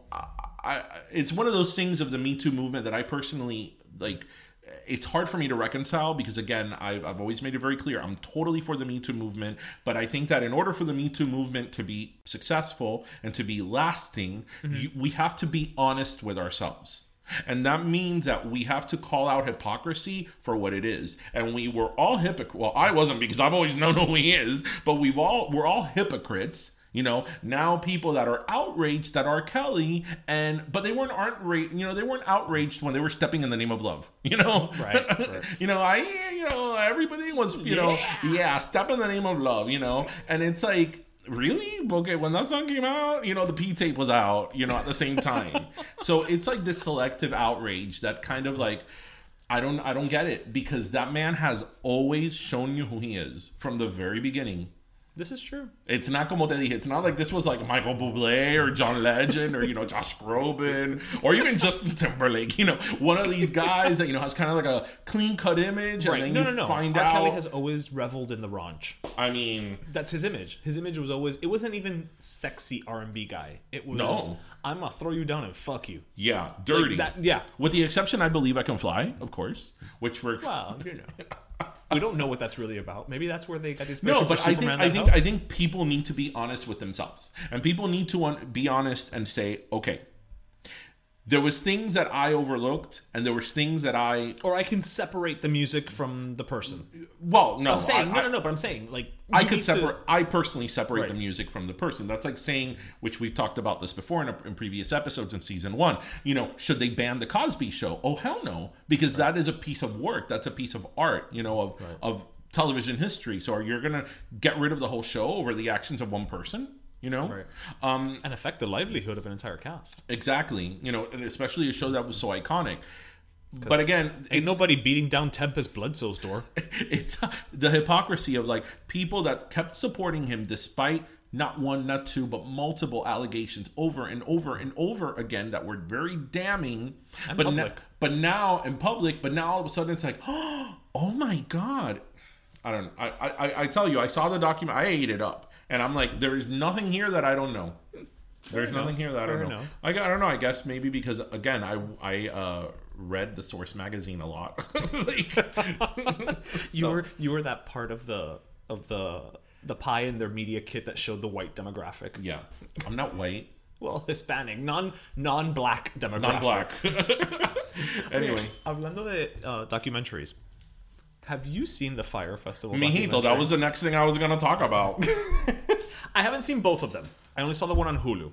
I, it's one of those things of the Me Too movement that I personally like. It's hard for me to reconcile because again, I've, I've always made it very clear I'm totally for the Me Too movement, but I think that in order for the Me Too movement to be successful and to be lasting, mm-hmm. you, we have to be honest with ourselves. And that means that we have to call out hypocrisy for what it is. And we were all hypocrites. Well, I wasn't because I've always known who he is, but we've all we're all hypocrites. You know, now people that are outraged that R. Kelly and but they weren't outraged, you know, they weren't outraged when they were stepping in the name of love. You know? Right, right. you know, I you know, everybody was, you know, yeah, step in the name of love, you know. And it's like really okay when that song came out you know the p tape was out you know at the same time so it's like this selective outrage that kind of like i don't i don't get it because that man has always shown you who he is from the very beginning This is true. It's not como te dije. It's not like this was like Michael Bublé or John Legend or you know Josh Groban or even Justin Timberlake. You know, one of these guys that you know has kind of like a clean cut image, and then No, you no, no. find R. out. Kelly has always reveled in the raunch. I mean, That's his image. His image was always. It wasn't even sexy R and B guy. It was. No. I'm gonna throw you down and fuck you. yeah, dirty. that- yeah. With the exception, I believe I can fly, of course, which we're Well, you know. we don't know what that's really about. Maybe that's where they got the inspiration No, but I think I think. I think people need to be honest with themselves, and people need to un- be honest and say, okay, there was things that I overlooked, and there was things that I or I can separate the music from the person. well, no, I'm saying I, no, no, no. But I'm saying like I could need to- separate. I personally separate Right. the music from the person. That's like saying, which we've talked about this before in, a, in previous episodes in season one. You know, should they ban the Cosby Show? Oh hell no, because that is a piece of work. That's a piece of art. You know, of of television history. So you're you gonna get rid of the whole show over the actions of one person? You know, Right. um, and affect the livelihood of an entire cast. exactly. You know, and especially a show that was so iconic. But again, Ain't nobody beating down Tempest Bledsoe's door. it's the hypocrisy of like people that kept supporting him despite not one, not two, but multiple allegations over and over and over again that were very damning. And but public. but now in public, but now all of a sudden it's like, oh my god. I don't. I, I I tell you, I saw the document. I ate it up, and I'm like, there is nothing here that I don't know. There's nothing here that I don't know. enough. I, I don't know. I guess maybe because again, I I uh, read the Source magazine a lot. like, You were you were that part of the of the the pie in their media kit that showed the white demographic. yeah, I'm not white. Well, Hispanic, non non black demographic. Not black. anyway, Hablando de uh, documentaries, have you seen the Fyre Festival? Mijito, that was the next thing I was going to talk about. I haven't seen both of them. I only saw the one on Hulu.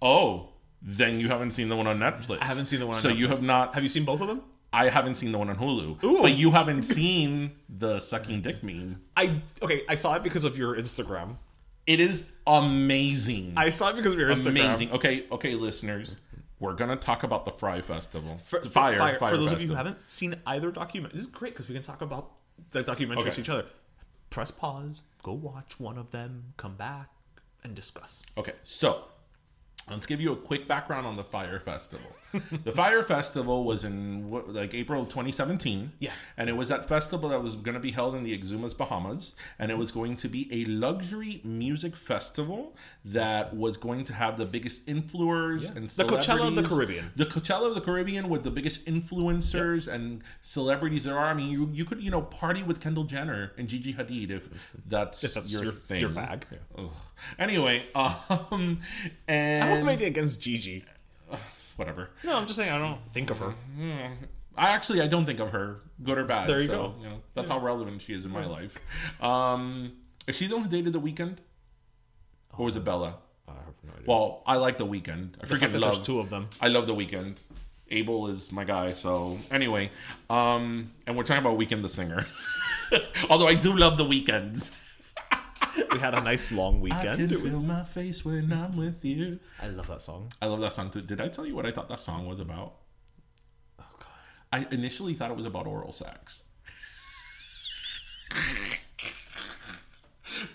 oh, then you haven't seen the one on Netflix. I haven't seen the one on So you have not. Have you seen both of them? I haven't seen the one on Hulu. Ooh. But you haven't seen the sucking dick meme. I okay. I saw it because of your Instagram. It is amazing. I saw it because of your Instagram. amazing. Okay, okay, listeners. We're gonna talk about the Fry Festival. For, fire, fire, fire, for those of you who haven't seen either document, this is great because we can talk about the documentaries Okay. to each other. Press pause, go watch one of them, come back, and discuss. Okay, so let's give you a quick background on the Fyre Festival. the Fyre Festival was in what, like April of 2017. Yeah. and it was that festival that was going to be held in the Exumas, Bahamas, and it was going to be a luxury music festival that was going to have the biggest influencers and The Coachella of the. Caribbean. The Coachella of the Caribbean with the biggest influencers and celebrities there are. I mean, you you could you know party with Kendall Jenner and Gigi Hadid if that's, If that's your, your- thing. your bag. Anyway, um, and I don't have anything against Gigi. Whatever. No, I'm just saying I don't think of her. I actually I don't think of her good or bad. There you so, go. You know that's how relevant she is in my life. Um, is she the one who dated the Weeknd, or was it Bella? I have no idea. Well, I like the Weeknd. I the freaking that love there's two of them. I love the Weeknd. Abel is my guy. So anyway, um, and we're talking about Weeknd the singer. Although I do love the weekends. We had a nice long I weekend. can It was- feel my face when I'm with you. I love that song. I love that song too. Did I tell you what I thought that song was about? Oh god. I initially thought it was about oral sex.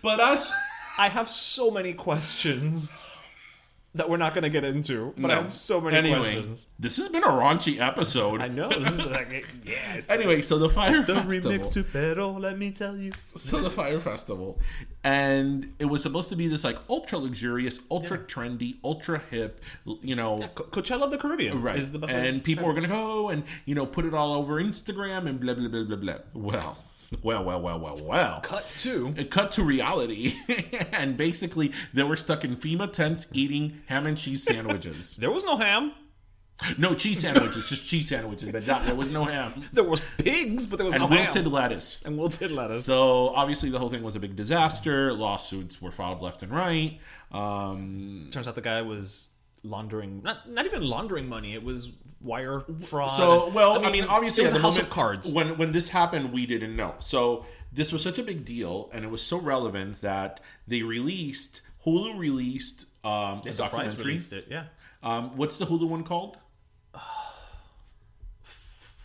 but I I have so many questions that we're not going to get into, but I have so many anyway, questions. This has been a raunchy episode. I know this is like yeah. It's Anyway, so the Fyre it's the festival. remix to Pero. Let me tell you. so the Fyre festival and it was supposed to be this like ultra luxurious ultra trendy ultra hip you know Co- Coachella of the Caribbean right is the best and people were gonna go and you know put it all over instagram and blah blah blah blah blah well well well well well well. Cut to it cut to reality and basically they were stuck in fema tents eating ham and cheese sandwiches there was no ham. no cheese sandwiches just cheese sandwiches but not, there was no ham There was pigs, but there was and no wilted ham. lettuce And wilted lettuce. So obviously the whole thing was a big disaster. Lawsuits were filed left and right. Um, Turns out the guy was laundering not not even laundering money. It was wire fraud. so well, I mean, obviously it was at a the house moment- of cards. When when this happened, we didn't know. So this was such a big deal, and it was so relevant that they released Hulu released um, a documentary. released it. Yeah. Um, what's the Hulu one called?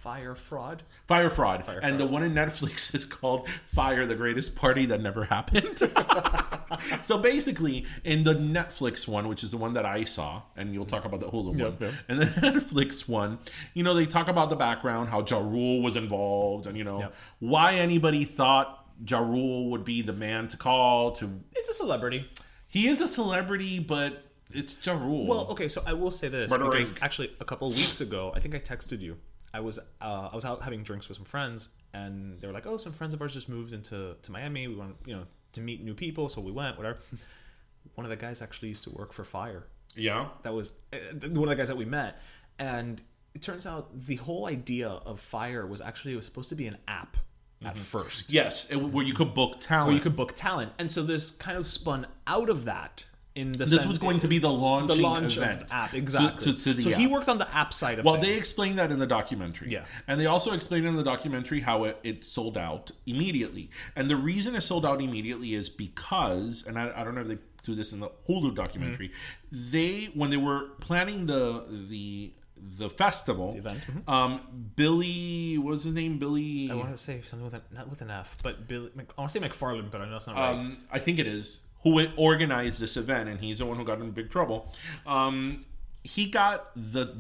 Fyre fraud. Fyre Fraud. Fyre and the one in Netflix is called Fyre, the Greatest Party That Never Happened. so basically, in the Netflix one, which is the one that I saw, and you'll talk about the Hulu one, yep. and the Netflix one, you know, they talk about the background, how Ja Rule was involved, and, you know, Yep. why anybody thought Ja Rule would be the man to call to. It's a celebrity. He is a celebrity, but it's Ja Rule. Well, okay, so I will say this Rhetoric. because actually a couple of weeks ago, I think I texted you. I was uh, I was out having drinks with some friends, and they were like, "Oh, some friends of ours just moved into to Miami. We want you know to meet new people, so we went. Whatever." One of the guys actually used to work for Fyre. yeah. That was uh, one of the guys that we met, and it turns out the whole idea of Fyre was actually it was supposed to be an app at first Yes, it, where you could book talent. where you could book talent, and so this kind of spun out of that. In the This was going to be the launching the launch event of the app exactly. to- to the so he worked on the app side of it. Well, things. they explained that in the documentary. Yeah. And they also explained in the documentary how it, it sold out immediately. And the reason it sold out immediately is because, and I, I don't know if they do this in the Hulu documentary, Mm-hmm. they, when they were planning the, the, the festival, event, mhm. um, Billy, what was his name? Billy. I want to say something with an, not with an F, but Billy. I want to say McFarlane, but I know that's not right. um, I think it is, who organized this event, and he's the one who got in big trouble. Um, he got the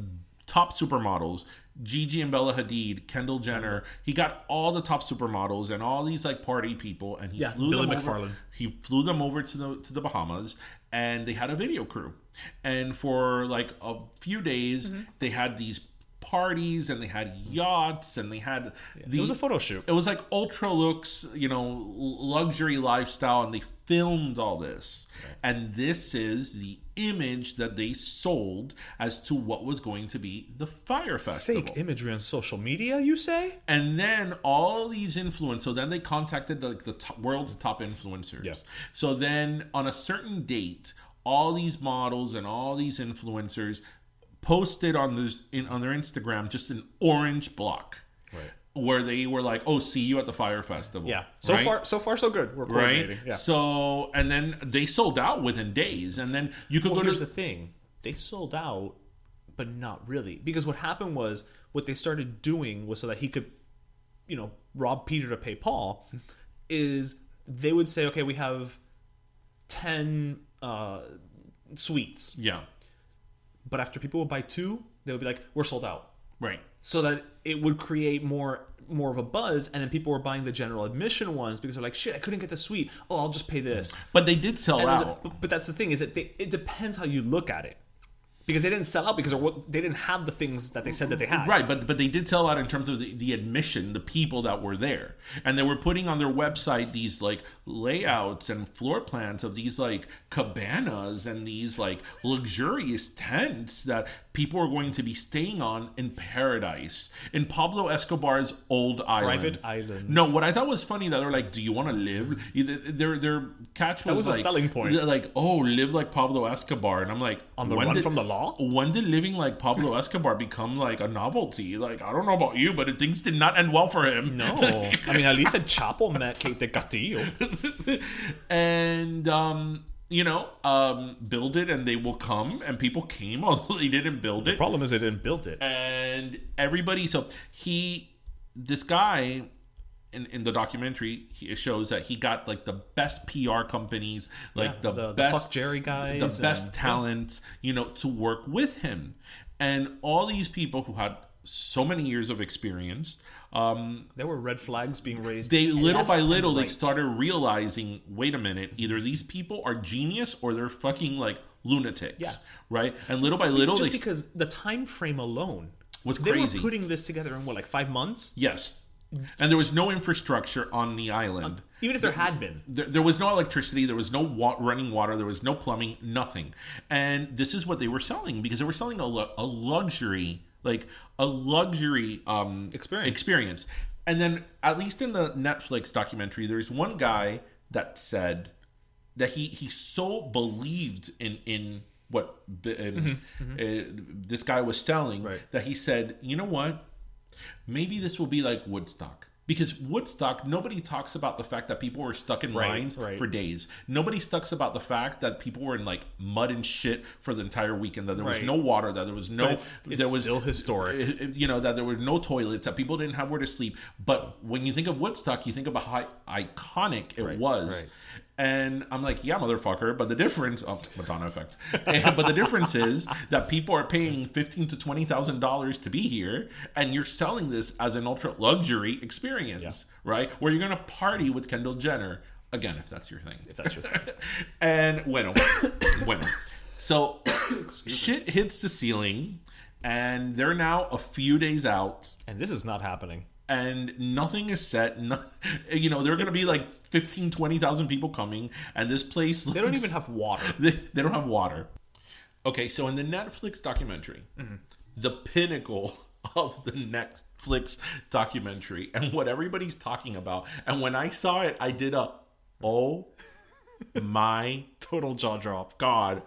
top supermodels, Gigi and Bella Hadid, Kendall Jenner. He got all the top supermodels and all these like party people, and he Yeah, flew Billy them over. He flew them over to the to the Bahamas, and they had a video crew, and for like a few days, Mm-hmm. they had these parties and they had yachts and they had it was a photo shoot. it was like ultra looks, you know, luxury lifestyle, and they filmed all this. And this is the image that they sold as to what was going to be the Fyre Festival. Fake imagery on social media, you say? And then all these influencers. So then they contacted the, the top, world's mm-hmm. top influencers. Yeah. So then on a certain date, all these models and all these influencers posted on this in on their Instagram just an orange block. Right. Where they were like, "Oh, see you at the Fyre festival." Yeah. So Right? far, so far, so good. We're right? Yeah. So and then they sold out within days, and then you could well, go here's to the thing: they sold out, but not really, because what happened was what they started doing was so that he could, you know, rob Peter to pay Paul. Is they would say, okay, we have ten uh, suites, yeah, but after people would buy two, they would be like, we're sold out. right. so that it would create more more of a buzz and then people were buying the general admission ones because they're like shit i couldn't get the suite oh i'll just pay this But they did sell And out. but, that's the thing is that they, it depends how you look at it because they didn't sell out because they didn't have the things that they said that they had Right, but but they did sell out in terms of the, the admission, the people that were there, and they were putting on their website these like layouts and floor plans of these like cabanas and these like luxurious tents that people are going to be staying on in paradise in Pablo Escobar's old island. Private island. No, what I thought was funny that they're like, "Do you want to live?" Their their catch was, was a like, selling point. Like, "Oh, live like Pablo Escobar," and I'm like, On the run did- from the law? When did living like Pablo Escobar become like a novelty? Like I don't know about you, but things did not end well for him. no i mean at least a chapo met Kate del Castillo and um, you know, um, build it and they will come, and people came, although they didn't build it. The problem is they didn't build it and everybody so he this guy in, in the documentary he it shows that he got like the best PR companies like Yeah, the, the- the best Fuck Jerry guys the best and- talent you know to work with him and all these people who had so many years of experience um there were red flags being raised they little by little they started realizing wait a minute either these people are genius or they're fucking like lunatics Yeah. right and little by little just they because the time frame alone Was crazy. they were putting this together in what like five months Yes. And there was no infrastructure on the island. even if there had been There, there was no electricity, there was no wa- running water, there was no plumbing, nothing. And this is what they were selling because they were selling a, lu- a luxury, like a luxury um, Experience. experience. And then, at least in the Netflix documentary, there's one guy that said that he he so believed in in what b- um, uh, this guy was selling Right. that he said, you know what, maybe this will be like Woodstock. because Woodstock, nobody talks about the fact that people were stuck in Right, lines right. for days. Nobody talks about the fact that people were in like mud and shit for the entire weekend. That there was Right. no water. That there was no. It's- it's there was still historic. You know that there were no toilets. That people didn't have where to sleep. But when you think of Woodstock, you think about how iconic it was. And I'm like, yeah, motherfucker. But the difference, oh, Madonna effect. And- but the difference is that people are paying fifteen to twenty thousand dollars to be here, and you're selling this as an ultra luxury experience, right? Where you're gonna party with Kendall Jenner again, if that's your thing. If that's your thing. and bueno, bueno. So shit hits the ceiling, and they're now a few days out And this is not happening. And nothing is set. No, you know, there are going to be like 15, 20,000 people coming, and this place. They don't even have water. They, they don't have water. Okay, so in the Netflix documentary, Mm-hmm. the pinnacle of the Netflix documentary, and what everybody's talking about, and when I saw it, I did a, oh my Total jaw drop. God.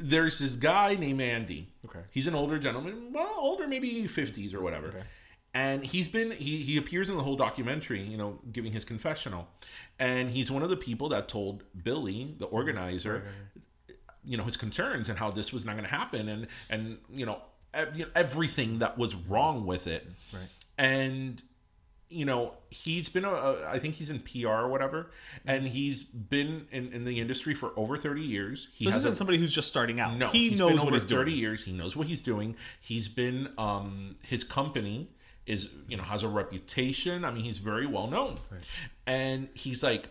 There's this guy named Andy. Okay. He's an older gentleman, well, older, maybe 50s or whatever. Okay. And he's been, he, he appears in the whole documentary, you know, giving his confessional. And he's one of the people that told Billy, the organizer, you know, his concerns and how this was not going to happen and, and, you know, ev- you know, everything that was wrong with it. Right. And you know, he's been a, a I think he's in PR or whatever, and he's been in, in the industry for over 30 years. He So this isn't a- somebody who's just starting out. no, he knows what he's 30 doing. years. He knows what he's doing. He's been um his company is you know has a reputation. I mean, he's very well known. And he's like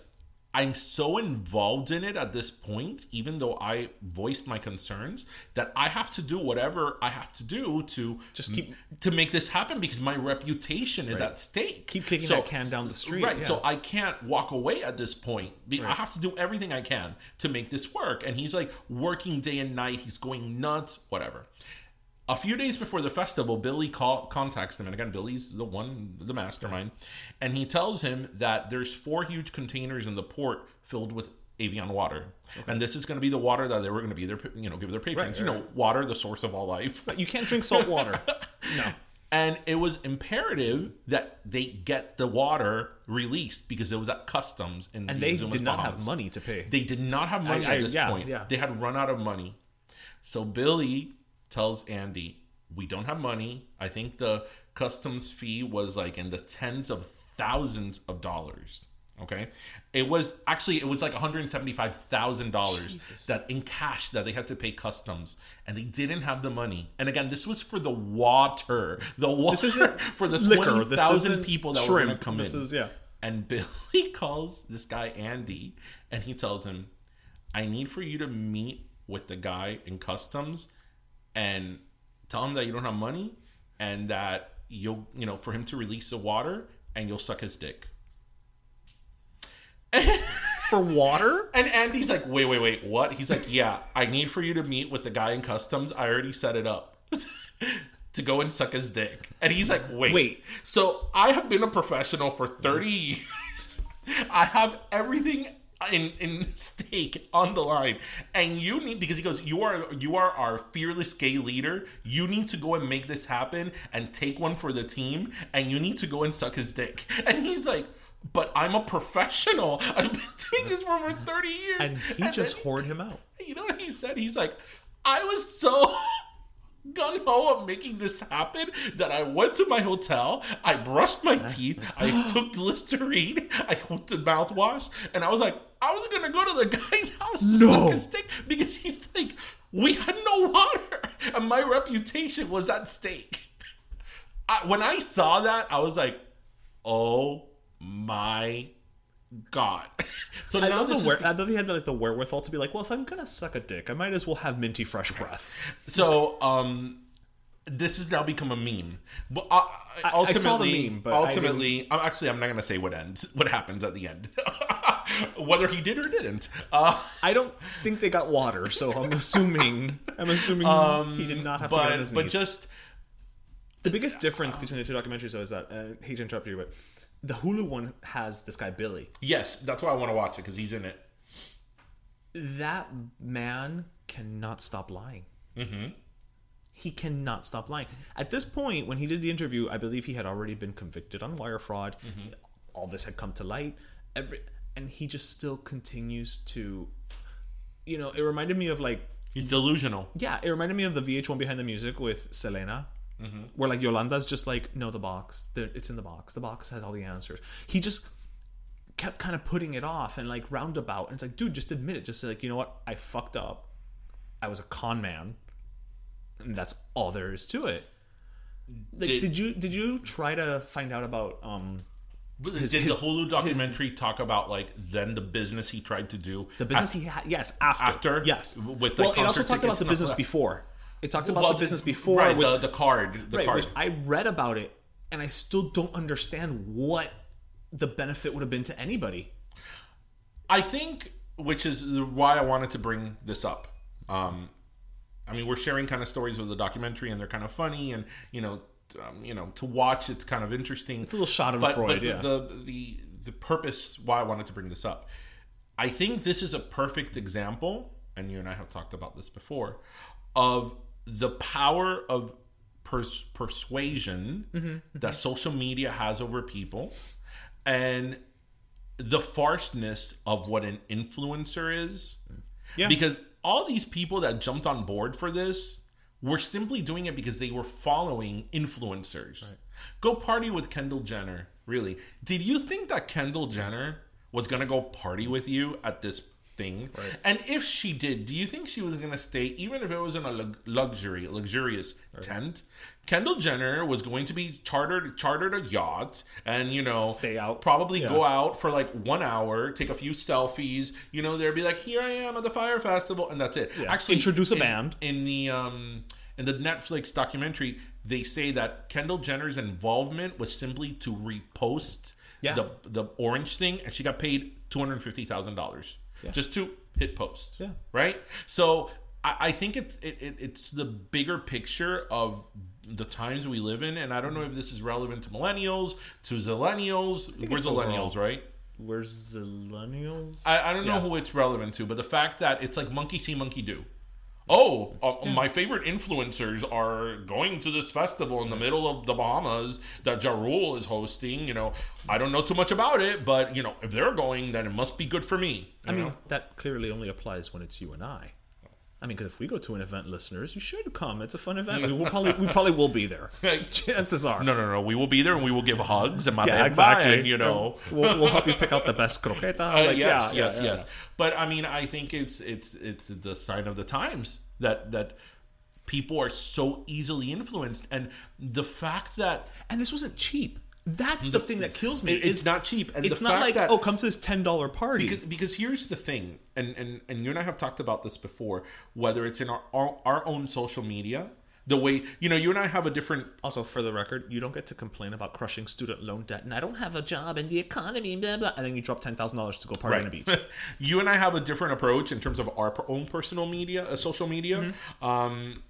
I'm so involved in it at this point, even though I voiced my concerns, that I have to do whatever I have to do to Just keep- to make this happen because my reputation is at stake. Keep kicking that can down the street, Right. yeah. So I can't walk away at this point. I have to do everything I can to make this work. And he's like working day and night. He's going nuts, whatever. A few days before the festival, Billy call, contacts him, and again, Billy's the one, the mastermind, and he tells him that there's four huge containers in the port filled with Evian water, and this is going to be the water that they were going to be their, you know, give their patrons. Right, you know, water, the source of all life. But you can't drink salt water. no. And it was imperative that they get the water released because it was at customs And the they Exumas did not have money to pay. They did not have money I- at this yeah, point. yeah. They had run out of money. So Billy tells Andy, "We don't have money. I think the customs fee was like in the tens of thousands of dollars." Okay, it was actually it was like one hundred seventy-five thousand dollars that in cash that they had to pay customs, and they didn't have the money. And again, this was for the water, the water for the liquor. twenty This thousand people that were going to come This in. is- yeah. And Billy calls this guy Andy and he tells him, I need for you to meet with the guy in customs and tell him that you don't have money and that you'll, you know, for him to release the water and you'll suck his dick. For water? And Andy's like, wait, wait, wait, what? He's like, yeah, I need for you to meet with the guy in customs. I already set it up to go and suck his dick. And he's like, wait. Wait. So I have been a professional for 30 years. I have everything in, in stake on the line. And you need because he goes, You are you are our fearless gay leader. You need to go and make this happen and take one for the team. And you need to go and suck his dick. And he's like, but I'm a professional. I've been doing this for over 30 years. And he just then- whored him out. you know what he said? He's like, I was so gun ho of making this happen that I went to my hotel, I brushed my teeth, I took Listerine, I put the mouthwash, and I was like, I was gonna go to the guy's house to No. suck his dick because he's like, we had no water, and my reputation was at stake. I, when I saw that, I was like, oh my god. So now the is where, I love he had like the wherewithal to be like, well, if I'm gonna suck a dick, I might as well have minty fresh breath. So, um, this has now become a meme. But uh, I ultimately, saw the meme, but I ultimately, I'm actually I'm not gonna say what ends, what happens at the end, whether he did or didn't. Uh, I don't think they got water, so I'm assuming I'm assuming he did not have to get on Um, but but just the biggest difference between the two documentaries though is that uh, hate to interrupt you, but the Hulu one has this guy Billy. yes, that's why I want to watch it because he's in it. That man cannot stop lying. Mm-hmm. he cannot stop lying. At this point, when he did the interview, I believe he had already been convicted on wire fraud. All this had come to light. Every and he just still continues to, you know, it reminded me of like He's delusional. yeah, it reminded me of the VH1 Behind the Music with Selena, where like Yolanda's just like, no, the box, it's in the box. The box has all the answers. He just kept kind of putting it off and like roundabout. And it's like, dude, just admit it. Just say, like, you know what? I fucked up. I was a con man. And that's all there is to it. Like, Did- did, you did you try to find out about um Did the Hulu documentary talk about like then the business he tried to do? the business he had? Yes, after. After? yes. With the well, it also talked about the business before. It talked about Well, the business before, right? which the, the card, the right, card. which I read about it, and I still don't understand what the benefit would have been to anybody. I think, which is why I wanted to bring this up. Um, I mean, we're sharing kind of stories with the documentary, and they're kind of funny, and you know, um, you know, to watch it's kind of interesting. It's a little shot of but, Freud, but the, yeah. the the the purpose why I wanted to bring this up, I think this is a perfect example, and you and I have talked about this before, of the power of pers- persuasion Mm-hmm, that social media has over people, and the farceness of what an influencer is. Yeah. Because all these people that jumped on board for this were simply doing it because they were following influencers. Go party with Kendall Jenner. Really? Did you think that Kendall Jenner was going to go party with you at this thing? And if she did, do you think she was going to stay even if it was in a lug- luxury, luxurious tent? Kendall Jenner was going to be chartered chartered a yacht and you know Stay out. probably Yeah. go out for like one hour, take a few selfies. You know, they'd be like, "Here I am at the Fyre festival," and that's it. Yeah. Actually, Introduce a in- band. in the um in the Netflix documentary. They say that Kendall Jenner's involvement was simply to repost Yeah. the the orange thing, and she got paid two hundred fifty thousand dollars just to hit post. Yeah. right. So I, I think it's it, it, it's the bigger picture of the times we live in, and I don't know if this is relevant to millennials, to zillennials. We're zillennials, right? Where's the millennials? I, I don't know who it's relevant to, but the fact that it's like monkey see, monkey do. Oh, uh, my favorite influencers are going to this festival in the middle of the Bahamas that Ja Rule is hosting. You know, I don't know too much about it, but you know, if they're going, then it must be good for me. I mean, know? that clearly only applies when it's you and I. I mean, because if we go to an event, listeners, you should come. It's a fun event. We will probably we probably will be there. Chances are. no, no, no. We will be there and we will give hugs and my Yeah, exactly. and you know. we'll, we'll help you pick out the best croqueta. Uh, Like, yes, yeah, yes, yeah, yes. yeah. But I mean, I think it's it's it's the sign of the times that that people are so easily influenced, and the fact that And this wasn't cheap. That's the thing that kills me. It- it's not cheap, and it's not like that- oh, come to this ten dollar party. because because here's the thing, and and and you and I have talked about this before. Whether it's in our our, our own social media, the way you know, you and I have a different also, for the record, you don't get to complain about crushing student loan debt, and I don't have a job in the economy, blah blah. And then you drop ten thousand dollars to go party on the beach. you and I have a different approach in terms of our own personal media, uh, social media. Mm-hmm. Um,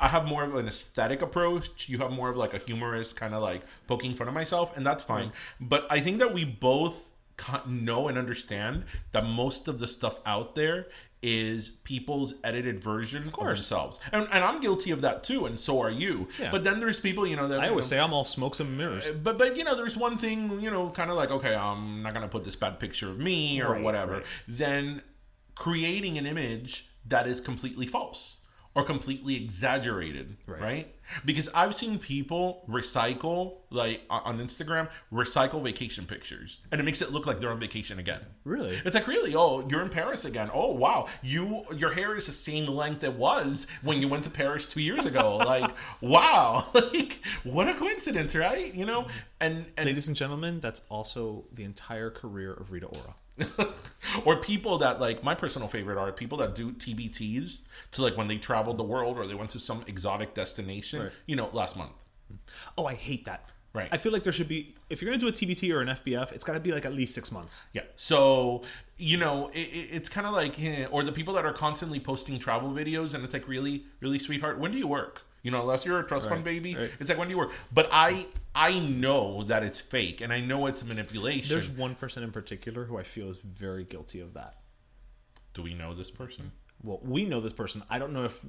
I have more of an aesthetic approach. You have more of like a humorous kind of like poking fun of myself, and that's fine. But I think that we both know and understand that most of the stuff out there is people's edited version of, themselves, and, and I'm guilty of that too, and so are you. Yeah. But then there's people, you know, that I always know, say I'm all smokes and mirrors. Uh, but but you know there's one thing you know kind of like okay i'm not gonna put this bad picture of me or Right, whatever right. then creating an image that is completely false or completely exaggerated right, Right. because i've seen people recycle like on on instagram recycle vacation pictures and it makes it look like they're on vacation again. Really? it's like really? Oh you're in paris again. Oh wow. You your hair is the same length it was when you went to paris two years ago. Like wow. Like what a coincidence right? You know? And and Ladies and gentlemen, that's also the entire career of Rita Ora. or people that like my personal favorite are people that do TBTs to like when they traveled the world or they went to some exotic destination Right. you know last month Oh, I hate that. Right. I feel like there should be if you're gonna do a TBT or an FBF, it's got to be like at least six months. Yeah. So, you know, it, it- it's kind of like, eh, or the people that are constantly posting travel videos and it's like, really, really, sweetheart, when do you work? You know, unless you're a trust fund baby, right. it's like, when do you work? But I, I know that it's fake and I know it's manipulation. There's one person in particular who I feel is very guilty of that. do we know this person? Well, we know this person. I don't know if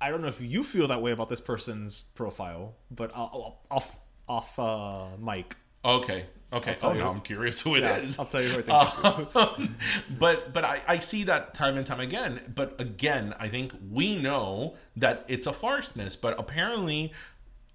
I don't know if you feel that way about this person's profile, but I'll, I'll, off off uh, mic. Okay. Okay. Oh, you. now I'm curious who it is. Yeah, I'll tell you who I think. Um, but but I, I see that time and time again. But again, I think we know that it's a farce miss, but apparently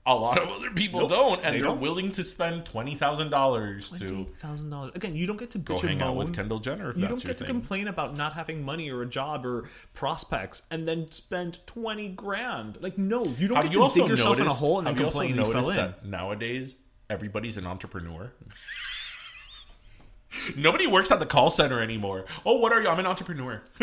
a lot of other people Nope, don't, and they they are don't. willing to spend twenty thousand dollars to Twenty thousand dollars. Again, you don't get to go bitch and hang out with Kendall Jenner. If You that's don't your get to thing. complain about not having money or a job or prospects, and then spend twenty grand. Like, no, you don't Have get you to also dig yourself in a hole and then have you also you fell noticed in. that nowadays everybody's an entrepreneur? Nobody works at the call center anymore. Oh, what are you? I'm an entrepreneur.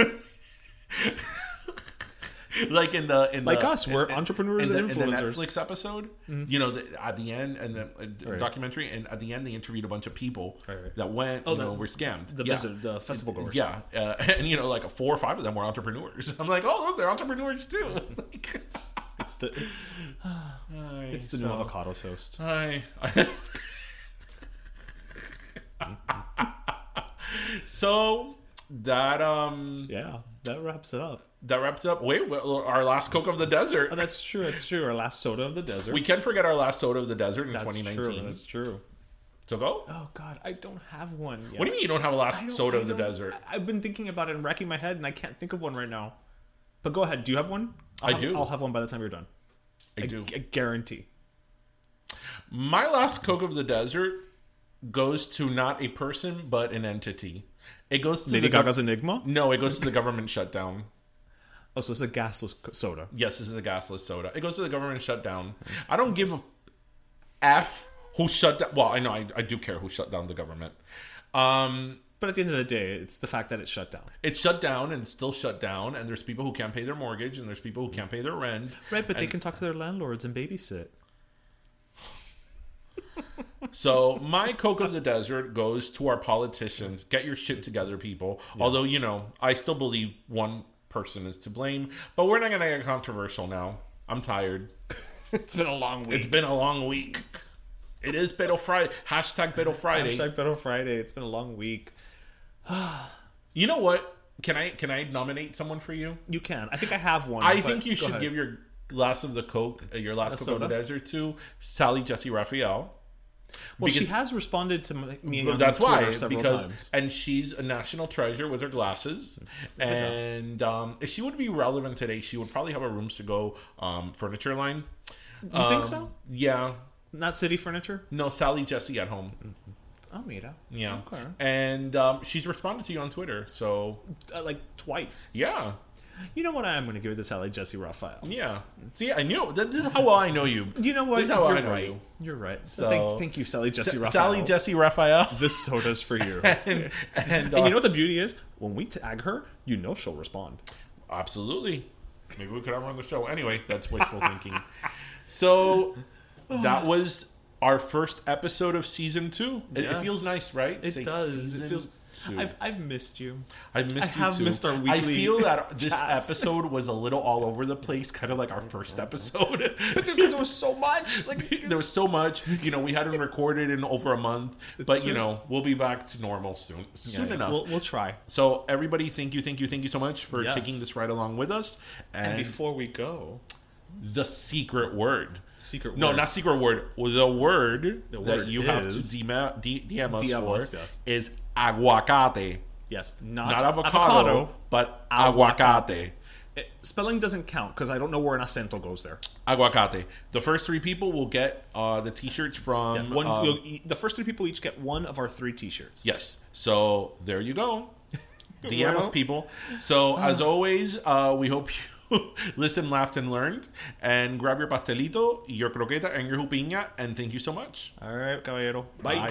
like in the in Like the, us, we're in- entrepreneurs in and the, in the influencers. Netflix episode. You know, the, at the end and the uh, Right. documentary, and at the end they interviewed a bunch of people Right, right. that went, Oh, you know, were scammed. the yeah. visit- the festival goers. Yeah, uh, and you know, like four or five of them were entrepreneurs. I'm like, oh, look, they're entrepreneurs too. Like, It's the it's the new so- avocado toast. Hi. so that um Yeah, that wraps it up. that wraps it up. Wait, our last Coke of the Desert. Oh, that's true. That's true. Our last soda of the desert. we can't forget our last soda of the desert in that's 2019. True. That's true. So go. Oh God, I don't have one. Yet. What do you mean you don't have a last soda of the desert? I- I've been thinking about it and racking my head, and I can't think of one right now. But go ahead. Do you have one? I'll I have- do. I'll have one by the time you're done. I do. I guarantee. My last Coke of the desert goes to not a person but an entity. It goes to Lady the Gaga's Enigma. No, it goes to the government shutdown. Oh, so it's a gasless soda. Yes, this is a gasless soda. It goes to the government shutdown. I don't give a f who shut down. Well, I know I, I do care who shut down the government. Um, But at the end of the day, it's the fact that it's shut down. it's shut down and still shut down, and there's people who can't pay their mortgage, and there's people who can't pay their rent. Right, but they can talk to their landlords and babysit. So my Coke of the Desert goes to our politicians. Get your shit together, people. Although you know, I still believe one person is to blame, but we're not gonna get controversial now. I'm tired. It's been a long week. It's been a long week. It is Beto Friday. Hashtag Beto Friday. Hashtag Better Friday. It's been a long week. You know what? Can I can I nominate someone for you? You can. I think I have one. I think you should ahead. give your glass of the Coke, uh, your last Coke of the soda? Desert to Sally Jessy Raphael. Well, she has responded to me That's why, several because times. and she's a national treasure with her glasses. And um, if she would be relevant today, she would probably have a rooms to go um, furniture line. You think Um, so? Yeah. Not city furniture? No, Sally Jessy at home. Oh, mira. Yeah. Okay. And um, she's responded to you on Twitter. So Uh, like twice. yeah. You know what? I am going to give it to Sally Jessy Raphael. Yeah. See, I knew that. This is how well I know you. You know what? This is how You're I know right. you. You're right. So- thank, thank you, Sally Jessy Raphael. Sally Jessy Raphael. This soda's for you. and, and, And uh, you know what the beauty is? When we tag her, you know she'll respond. Absolutely. Maybe we could have her on the show. Anyway, that's wishful thinking. So that was our first episode of season two. It, it feels nice, right? It Say does. It feels. two. I've, I've missed you. I've missed I you have too. missed our I weekly feel that this episode was a little all over the place, kind of like our first episode. Because there was so much. Like there was so much. You know, we hadn't recorded in over a month, but you know, we'll be back to normal soon. Soon enough. We'll, we'll try. so everybody, thank you, thank you, thank you so much for Yes. taking this ride along with us. And, And before we go, the secret word. Secret. Word. No, word. not secret word. The word The that word you have to DM, DM us DM for us, yes. is aguacate. Yes, not, Not avocado, but aguacate. It- spelling doesn't count because I don't know where an acento goes there. Aguacate. The first three people will get uh, the t-shirts from One, um, the first three people each get one of our three T-shirts. Yes. So there you go. DM us people. So as always, uh, we hope you listened, laughed, and learned. And grab your pastelito, your croqueta, and your jupiña. And thank you so much. All right, caballero. Bye.